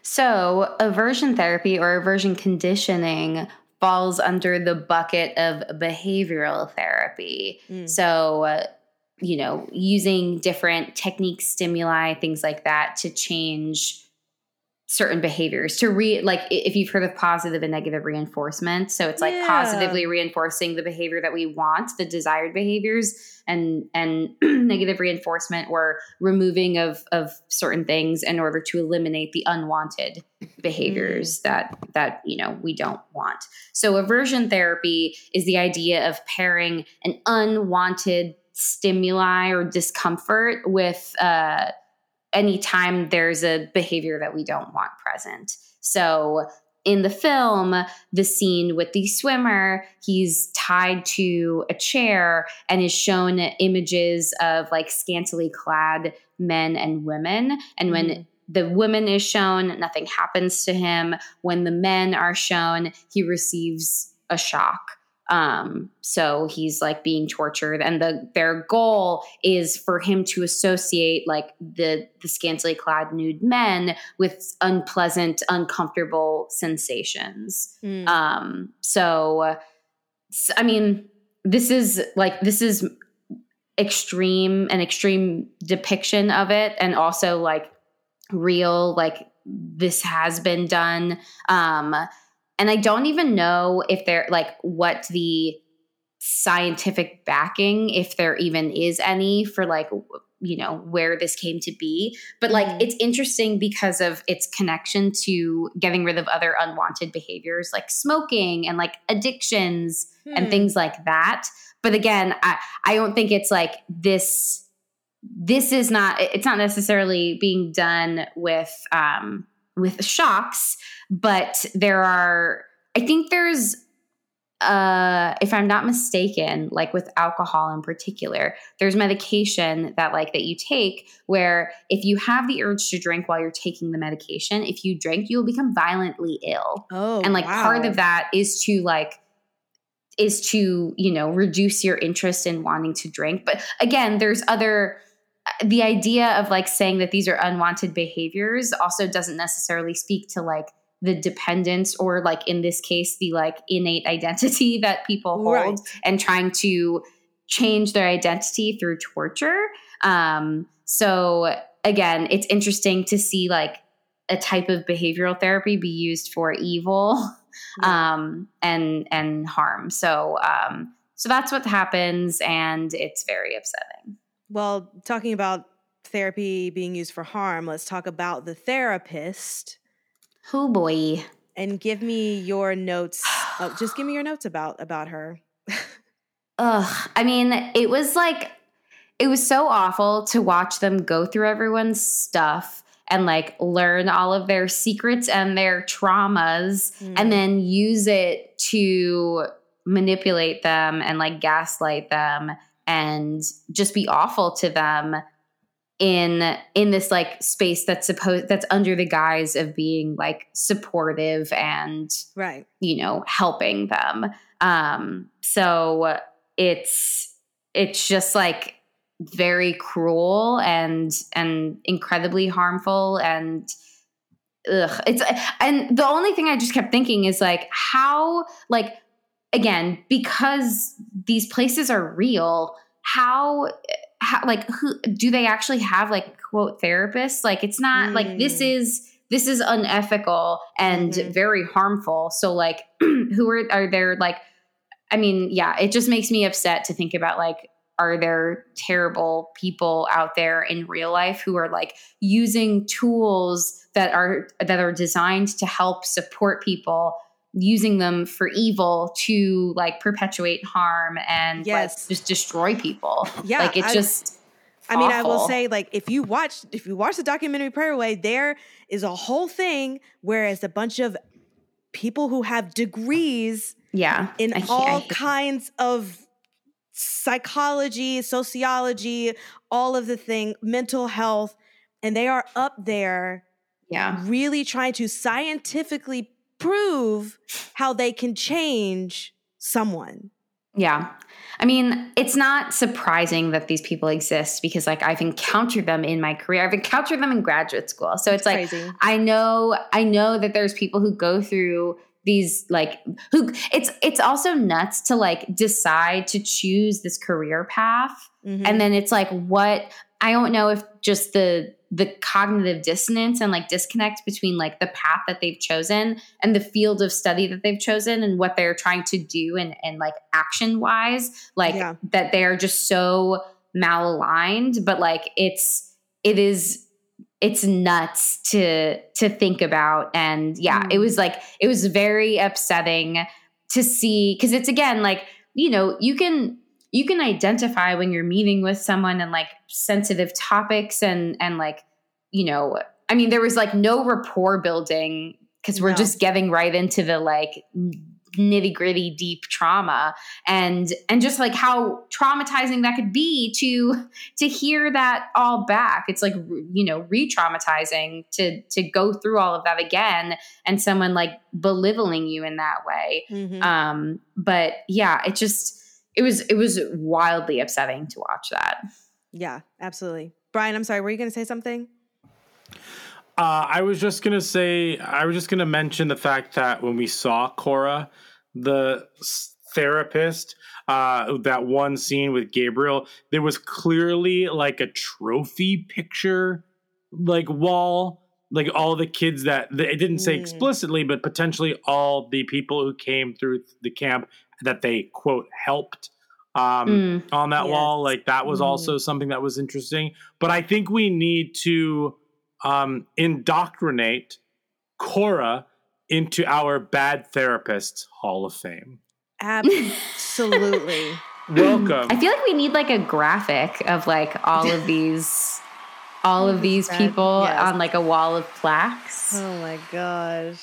So, aversion therapy or aversion conditioning falls under the bucket of behavioral therapy. Mm. So, uh, you know, using different techniques, stimuli, things like that to change certain behaviors to re like if you've heard of positive and negative reinforcement so it's like Yeah. positively reinforcing the behavior that we want the desired behaviors and and negative reinforcement or removing of of certain things in order to eliminate the unwanted behaviors that that you know we don't want so aversion therapy is the idea of pairing an unwanted stimuli or discomfort with uh anytime there's a behavior that we don't want present. So in the film, the scene with the swimmer, he's tied to a chair and is shown images of like scantily clad men and women. And when Mhm. the woman is shown, nothing happens to him. When the men are shown, he receives a shock um so he's like being tortured and the their goal is for him to associate like the the scantily clad nude men with unpleasant uncomfortable sensations Mm. um so I mean this is like this is extreme an extreme depiction of it and also like real like this has been done um and i don't even know if they're like what the scientific backing if there even is any for like you know where this came to be but like Mhm. it's interesting because of its connection to getting rid of other unwanted behaviors like smoking and like addictions and Hmm. things like that but again i i don't think it's like this this is not it's not necessarily being done with um with shocks but there are i think there's uh if i'm not mistaken like with alcohol in particular there's medication that like that you take where if you have the urge to drink while you're taking the medication if you drink you'll become violently ill. Oh, and like part of that is to like is to you know reduce your interest in wanting to drink. But again there's other the idea of like saying that these are unwanted behaviors also doesn't necessarily speak to like the dependence or like in this case the like innate identity that people hold Right. and trying to change their identity through torture. Um so again it's interesting to see like a type of behavioral therapy be used for evil um and and harm. So um so that's what happens and it's very upsetting Well, talking about therapy being used for harm, let's talk about the therapist who boy and give me your notes. oh, just give me your notes about about her. Ugh. I mean, it was like, it was so awful to watch them go through everyone's stuff and like learn all of their secrets and their traumas Mm. and then use it to manipulate them and like gaslight them and just be awful to them in in this like space that's supposed that's under the guise of being like supportive and right. you know helping them. Um so it's it's just like very cruel and and incredibly harmful and ugh it's and the only thing i just kept thinking is like how like again because these places are real how how like who do they actually have like quote therapists like it's not like this Mm. is this is unethical and Mhm. very harmful so like who are are there like i mean yeah it just makes me upset to think about like are there terrible people out there in real life who are like using tools that are that are designed to help support people using them for evil to like perpetuate harm and Yes. like just destroy people. Yeah, like it's I- just I mean, I will say, like, if you watch, if you watch the documentary Pray Away, there is a whole thing where it's a bunch of people who have degrees yeah in I hate- I all kinds of psychology, sociology, all of the thing, mental health, and they are up there yeah. really trying to scientifically prove how they can change someone. Yeah. I mean, it's not surprising that these people exist because like I've encountered them in my career. I've encountered them in graduate school. So it's like Crazy. I know I know that there's people who go through these like who it's it's also nuts to like decide to choose this career path Mhm. and then it's like what I don't know if just the the cognitive dissonance and like disconnect between like the path that they've chosen and the field of study that they've chosen and what they're trying to do and and like action wise like Yeah. that they are just so malaligned but like it's it is it's nuts to to think about and yeah it Mm. was like it was very upsetting to see because it's again like you know you can you can identify when you're meeting with someone and like sensitive topics and and like you know i mean there was like no rapport building because we're No. just getting right into the like nitty gritty deep trauma and and just like how traumatizing that could be to to hear that all back it's like you know re-traumatizing to to go through all of that again and someone like belittling you in that way Mhm. um but yeah it just it was it was wildly upsetting to watch that yeah, absolutely. Brian, I'm sorry, were you going to say something? Uh, I was just gonna say, I was just gonna mention the fact that when we saw Cora, the therapist, uh, that one scene with Gabriel, there was clearly like a trophy picture, like wall, like all the kids that it didn't say Mm. explicitly, but potentially all the people who came through the camp that they quote helped. Um, Mm. on that wall. Like that was Mhm. also something that was interesting. But I think we need to um, indoctrinate Cora into our bad therapists Hall of Fame. Absolutely. Welcome. i feel like we need like a graphic of like all of these all of these people yes. on like a wall of plaques oh my gosh.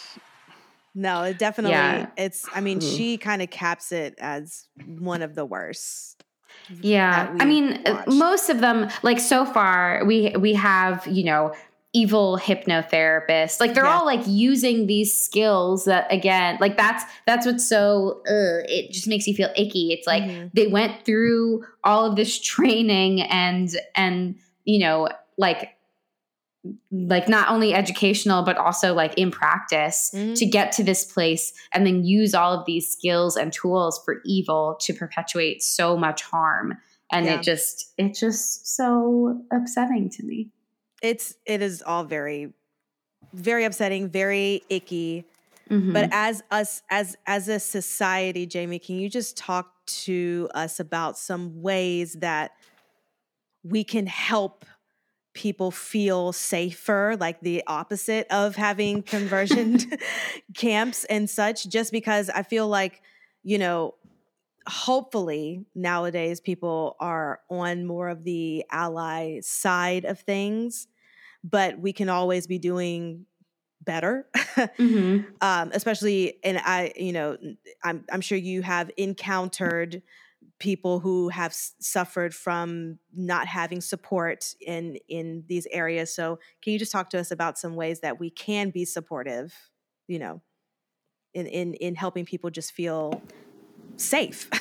No, it definitely Yeah. it's I mean, Mhm. she kind of caps it as one of the worst. Yeah. I mean, uh, watched. most of them like so far we we have, you know, evil hypnotherapists. Like they're Yeah. all like using these skills that again, like that's that's what's so uh, it just makes you feel icky. It's like Mhm. they went through all of this training and and you know, like like not only educational but also like in practice Mhm. to get to this place and then use all of these skills and tools for evil to perpetuate so much harm and Yeah. it just it's just so upsetting to me It's it is all very very upsetting, very icky. Mhm. But as us as as a society, Jamie, can you just talk to us about some ways that we can help people feel safer, like the opposite of having conversion camps and such, just because I feel like, you know, hopefully nowadays people are on more of the ally side of things. but we can always be doing better Mhm. um, especially and i you know i'm i'm sure you have encountered people who have suffered from not having support in in these areas. So can you just talk to us about some ways that we can be supportive you know in in in helping people just feel safe?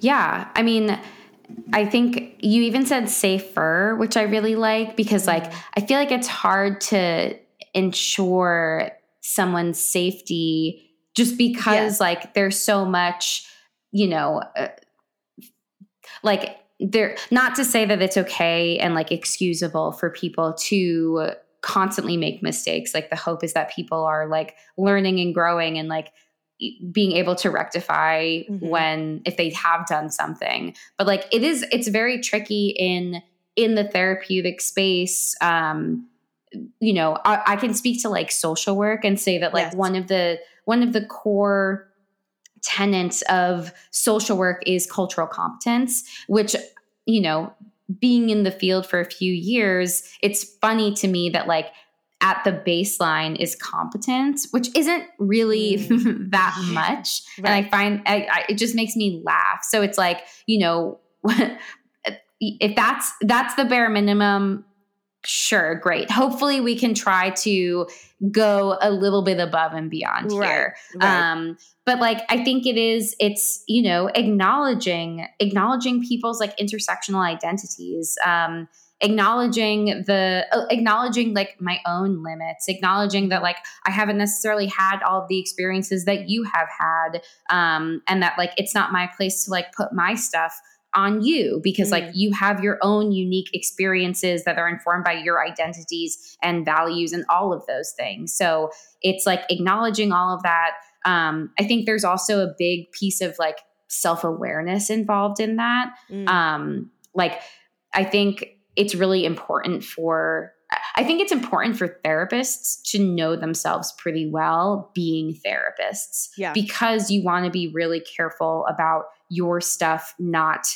Yeah, I mean, I think you even said safer, which I really like because, like, I feel like it's hard to ensure someone's safety just because, like, there's so much, you know, uh, like, there, not to say that it's okay and like excusable for people to constantly make mistakes. Like, the hope is that people are like learning and growing and like, being able to rectify Mhm. when if they have done something but like it is it's very tricky in in the therapeutic space um you know I, I can speak to like social work and say that like Yes. one of the one of the core tenets of social work is cultural competence which you know being in the field for a few years it's funny to me that like at the baseline is competence which isn't really mm. that much. And i find I, I, it just makes me laugh. So it's like you know if that's that's the bare minimum sure great hopefully we can try to go a little bit above and beyond Right, here right. um but like i think it is it's you know acknowledging acknowledging people's like intersectional identities um acknowledging the uh, acknowledging like my own limits acknowledging that like i haven't necessarily had all the experiences that you have had um and that like it's not my place to like put my stuff on you because like Mm. you have your own unique experiences that are informed by your identities and values and all of those things so it's like acknowledging all of that um i think there's also a big piece of like self-awareness involved in that Mm. um like i think it's really important for i think it's important for therapists to know themselves pretty well being therapists Yeah. because you want to be really careful about your stuff not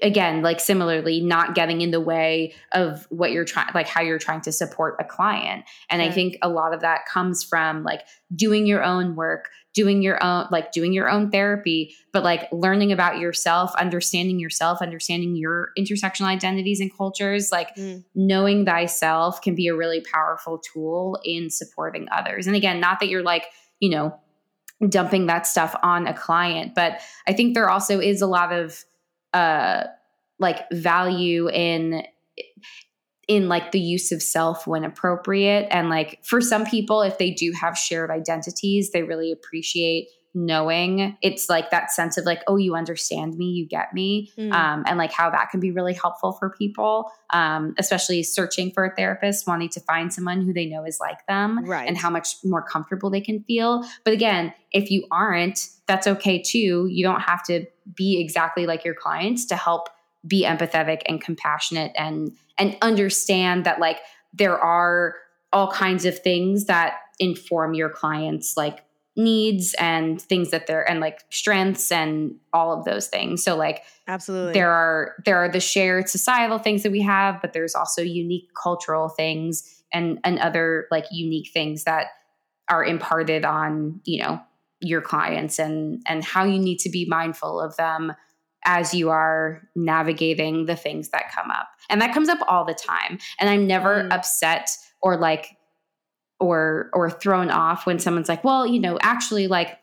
again like similarly not getting in the way of what you're trying like how you're trying to support a client. And i think a lot of that comes from like doing your own work doing your own like doing your own therapy but like learning about yourself understanding yourself understanding your intersectional identities and cultures like Mm. knowing thyself can be a really powerful tool in supporting others. And again not that you're like you know dumping that stuff on a client but i think there also is a lot of uh like value in in like the use of self when appropriate. And like for some people if they do have shared identities they really appreciate knowing. It's like that sense of like oh you understand me you get me. Mm. um, and like how that can be really helpful for people um, especially searching for a therapist wanting to find someone who they know is like them Right. and how much more comfortable they can feel. But again if you aren't that's okay too. You don't have to be exactly like your clients to help be empathetic and compassionate and and understand that like there are all kinds of things that inform your clients like needs and things that they're and like strengths and all of those things so like Absolutely. there are there are the shared societal things that we have but there's also unique cultural things and and other like unique things that are imparted on you know your clients and and how you need to be mindful of them as you are navigating the things that come up and that comes up all the time and i'm never Mm. upset or like or or thrown off when someone's like well you know actually like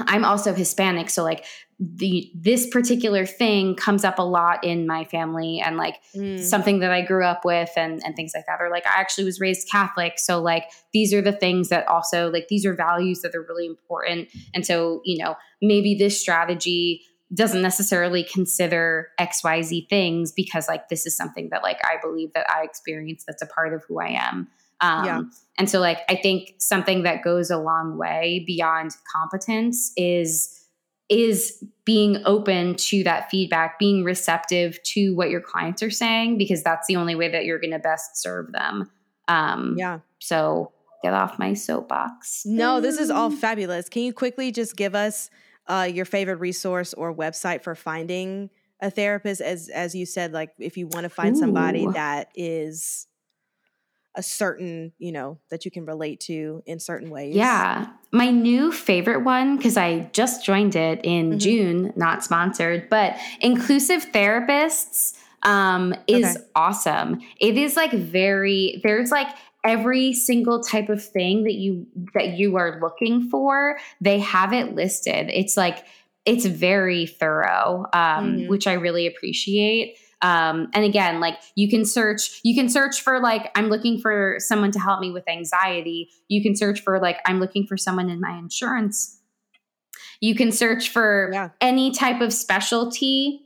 i'm also hispanic so like the this particular thing comes up a lot in my family and like Mm. something that I grew up with and and things like that or like I actually was raised Catholic so like these are the things that also like these are values that are really important and so you know maybe this strategy doesn't necessarily consider xyz things because like this is something that like I believe that I experience that's a part of who I am um Yeah. and so like I think something that goes a long way beyond competence is is being open to that feedback, being receptive to what your clients are saying, because that's the only way that you're going to best serve them. Um, Yeah. So get off my soapbox. No, this is all fabulous. Can you quickly just give us uh, your favorite resource or website for finding a therapist as as you said like if you want to find somebody that is a certain you know that you can relate to in certain ways Yeah. My new favorite one, because I just joined it in Mhm. June, not sponsored, but Inclusive Therapists um, is Okay. awesome. It is like very, there's like every single type of thing that you that you are looking for they have it listed it's like it's very thorough um, Mhm. which i really appreciate um, and again like you can search you can search for like i'm looking for someone to help me with anxiety. You can search for like i'm looking for someone in my insurance. You can search for Yeah. any type of specialty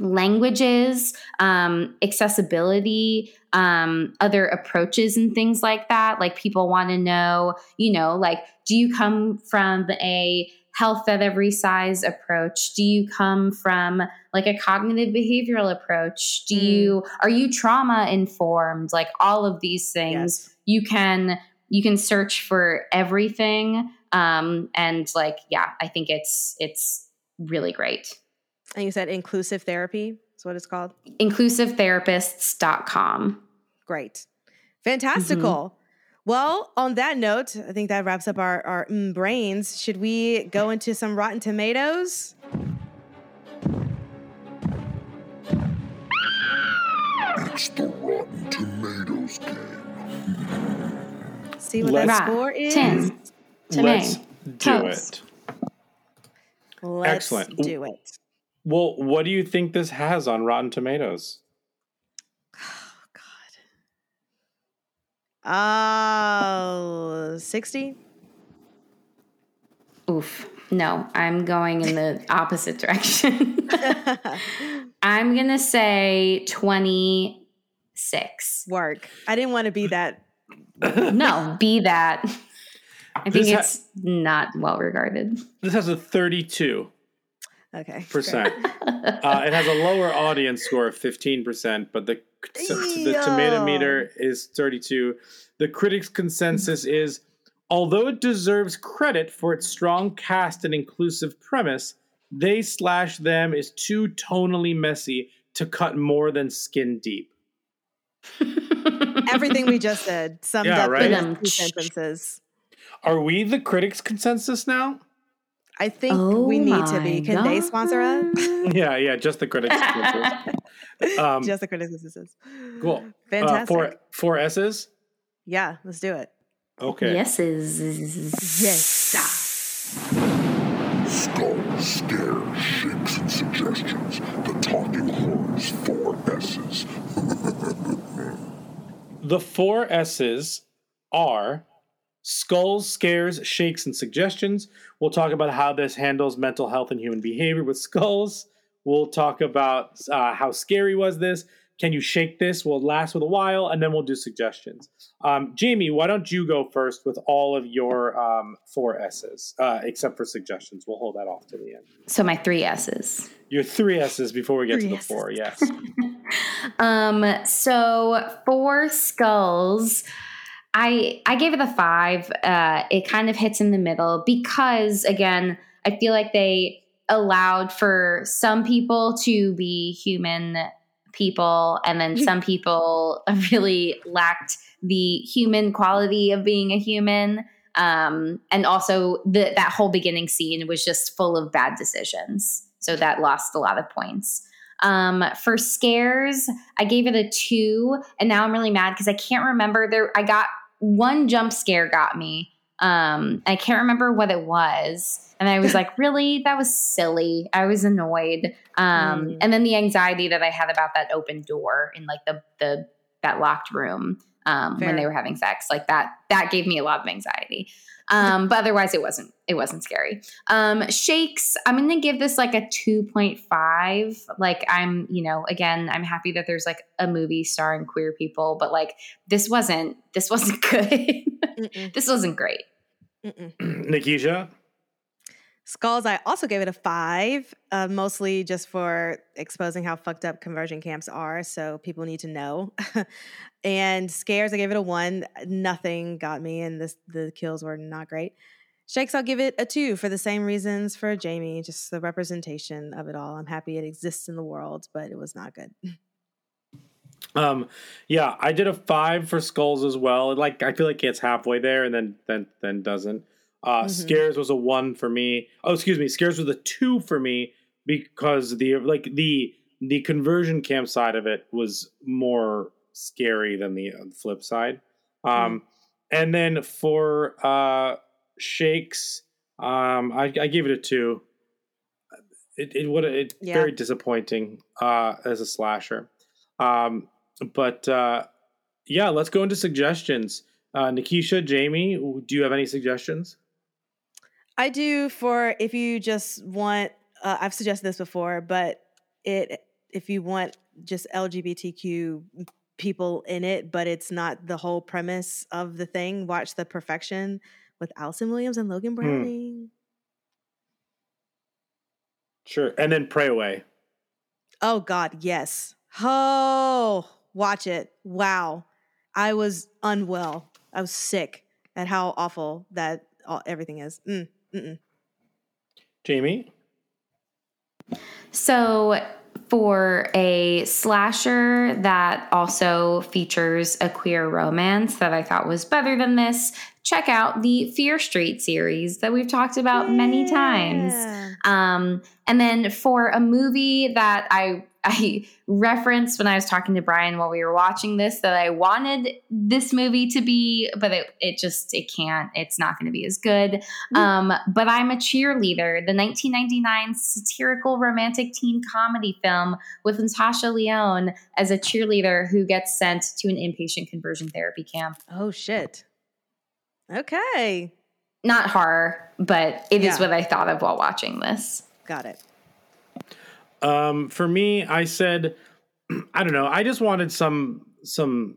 languages um, accessibility um, other approaches and things like that. Like people want to know you know like do you come from a health at every size approach? Do you come from like a cognitive behavioral approach? Do Mm. you are you trauma informed like all of these things. Yes. you can you can search for everything um and like yeah i think it's it's really great. And you said inclusive therapy is what it's called? Inclusivetherapists.com great. Fantastical well on that note i think that wraps up our our mm, brains should we go into some rotten tomatoes It's the Rotten Tomatoes game. see what Let's- that score is Rotten Let's do Tomatoes. it. let's Excellent. do it Well, what do you think this has on Rotten Tomatoes? Oh 60 oof. No i'm going in the opposite direction. I'm gonna say 26 work. I didn't want to be that. No be that. I think ha- it's not well regarded. This has a 32 okay percent. Uh, it has a lower audience score of 15%, but the the tomato meter is 32. The critics' consensus is although it deserves credit for its strong cast and inclusive premise, they slash them is too tonally messy to cut more than skin deep. everything we just said summed Yeah, up right? in two sentences Are we the critics' consensus now? I think Oh we need to be. my Can they sponsor us? Yeah, yeah, just the critics' Um, Just the criticisms. cool. Uh, Fantastic. four, four S's? yeah, let's do it. Okay. yeses Yes. Skull, scares, shakes, and suggestions. The Talking Horns, four S's. The four S's are skulls, scares, shakes, and suggestions. We'll talk about how this handles mental health and human behavior with skulls. We'll talk about uh, how scary was this. Can you shake this? Will it last with a while? And then we'll do suggestions. Um, Jamie, why don't you go first with all of your um, four S's, uh, except for suggestions? We'll hold that off to the end. so my three s's Your three S's before we get Three to the S's. four. Yes. Um, so for skulls, I I gave it a five. Uh, it kind of hits in the middle because again, I feel like they allowed for some people to be human people, and then some people really lacked the human quality of being a human. Um, and also the that whole beginning scene was just full of bad decisions. So that lost a lot of points. Um, for scares, I gave it a two, and now I'm really mad because I can't remember there. I got one jump scare got me. Um, I can't remember what it was, and I was like, "Really? That was silly." I was annoyed. Um, Mm. and then the anxiety that I had about that open door in like the the that locked room um, when they were having sex, like that that gave me a lot of anxiety. Um, but otherwise, it wasn't it wasn't scary. Um, shakes, I'm gonna give this like a 2.5. Like I'm, you know, again, I'm happy that there's like a movie starring queer people, but like this wasn't this wasn't good. This wasn't great. Nikisha? Skulls, I also gave it a five, uh, mostly just for exposing how fucked up conversion camps are. So people need to know. and scares, I gave it a one. Nothing got me, and this the kills were not great. Shakes, I'll give it a two for the same reasons for Jamie, just the representation of it all. I'm happy it exists in the world, but it was not good. Um, yeah, I did a five for skulls as well. Like I feel like it's halfway there and then then then doesn't. Uh, Mhm. Scares was a one for me. Oh, excuse me, Scares was a two for me because the like the the conversion camp side of it was more scary than the uh, flip side. Um, and then for uh shakes, um, I, I gave it a two. It it would it Yeah. very disappointing uh as a slasher. Um, but uh, yeah, let's go into suggestions. Uh, Nikisha, Jamie, do you have any suggestions? I do for if you just want. Uh, I've suggested this before, but it if you want just LGBTQ people in it, but it's not the whole premise of the thing. Watch The Perfection with Allison Williams and Logan Browning. Sure. And then Pray Away. Oh God, yes. Oh, watch it. Wow, I was unwell. I was sick at how awful that all, everything is. Mm, mm-mm. Jamie? So, for a slasher that also features a queer romance that I thought was better than this, check out the Fear Street series that we've talked about many times. Um, and then for a movie that I I referenced when I was talking to Brian while we were watching this that I wanted this movie to be, but it, it just it can't. It's not going to be as good. Um, but I'm a cheerleader. The 1999 satirical romantic teen comedy film with Natasha Lyonne as a cheerleader who gets sent to an inpatient conversion therapy camp. Oh shit. Okay, Not horror, but it is Yeah. what I thought of while watching this. got it. Um, for me, I said, I don't know. I just wanted some some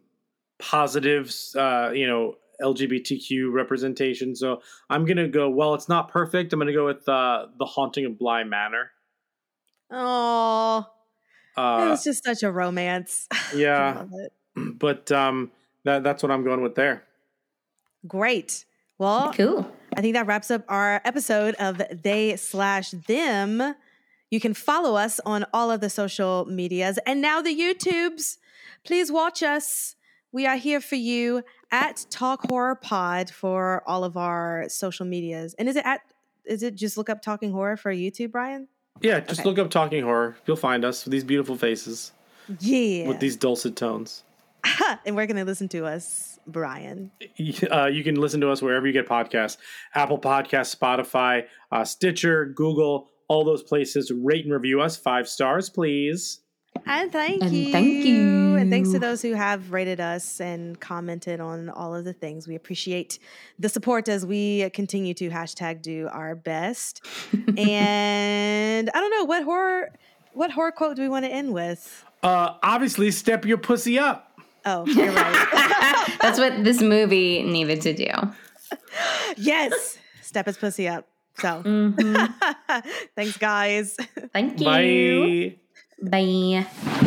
positives, uh, you know, LGBTQ representation. So I'm gonna go. Well, it's not perfect. I'm gonna go with uh, the Haunting of Bly Manor. Oh, it Uh, was just such a romance. Yeah, but um, that that's what I'm going with there. Great. Well, Cool. I think that wraps up our episode of They Slash Them. You can follow us on all of the social medias and now the YouTubes. Please watch us. We are here for you at Talk Horror Pod for all of our social medias. And is it at is it just look up Talking Horror for YouTube, Brian? Yeah, just Okay. look up Talking Horror. You'll find us with these beautiful faces, Yeah. with these dulcet tones. and where can they listen to us, Brian? Uh, you can listen to us wherever you get podcasts Apple Podcasts, Spotify, uh, Stitcher, Google, all those places. Rate and review us five stars, please. And thank And you. thank you. And thanks to those who have rated us and commented on all of the things. We appreciate the support as we continue to hashtag do our best. and I don't know what horror what horror quote do we want to end with? Uh, obviously, step your pussy up. Oh, you're right. That's what this movie needed to do. yes. Step his pussy up. So Mhm. thanks guys. Thank you. Bye. Bye.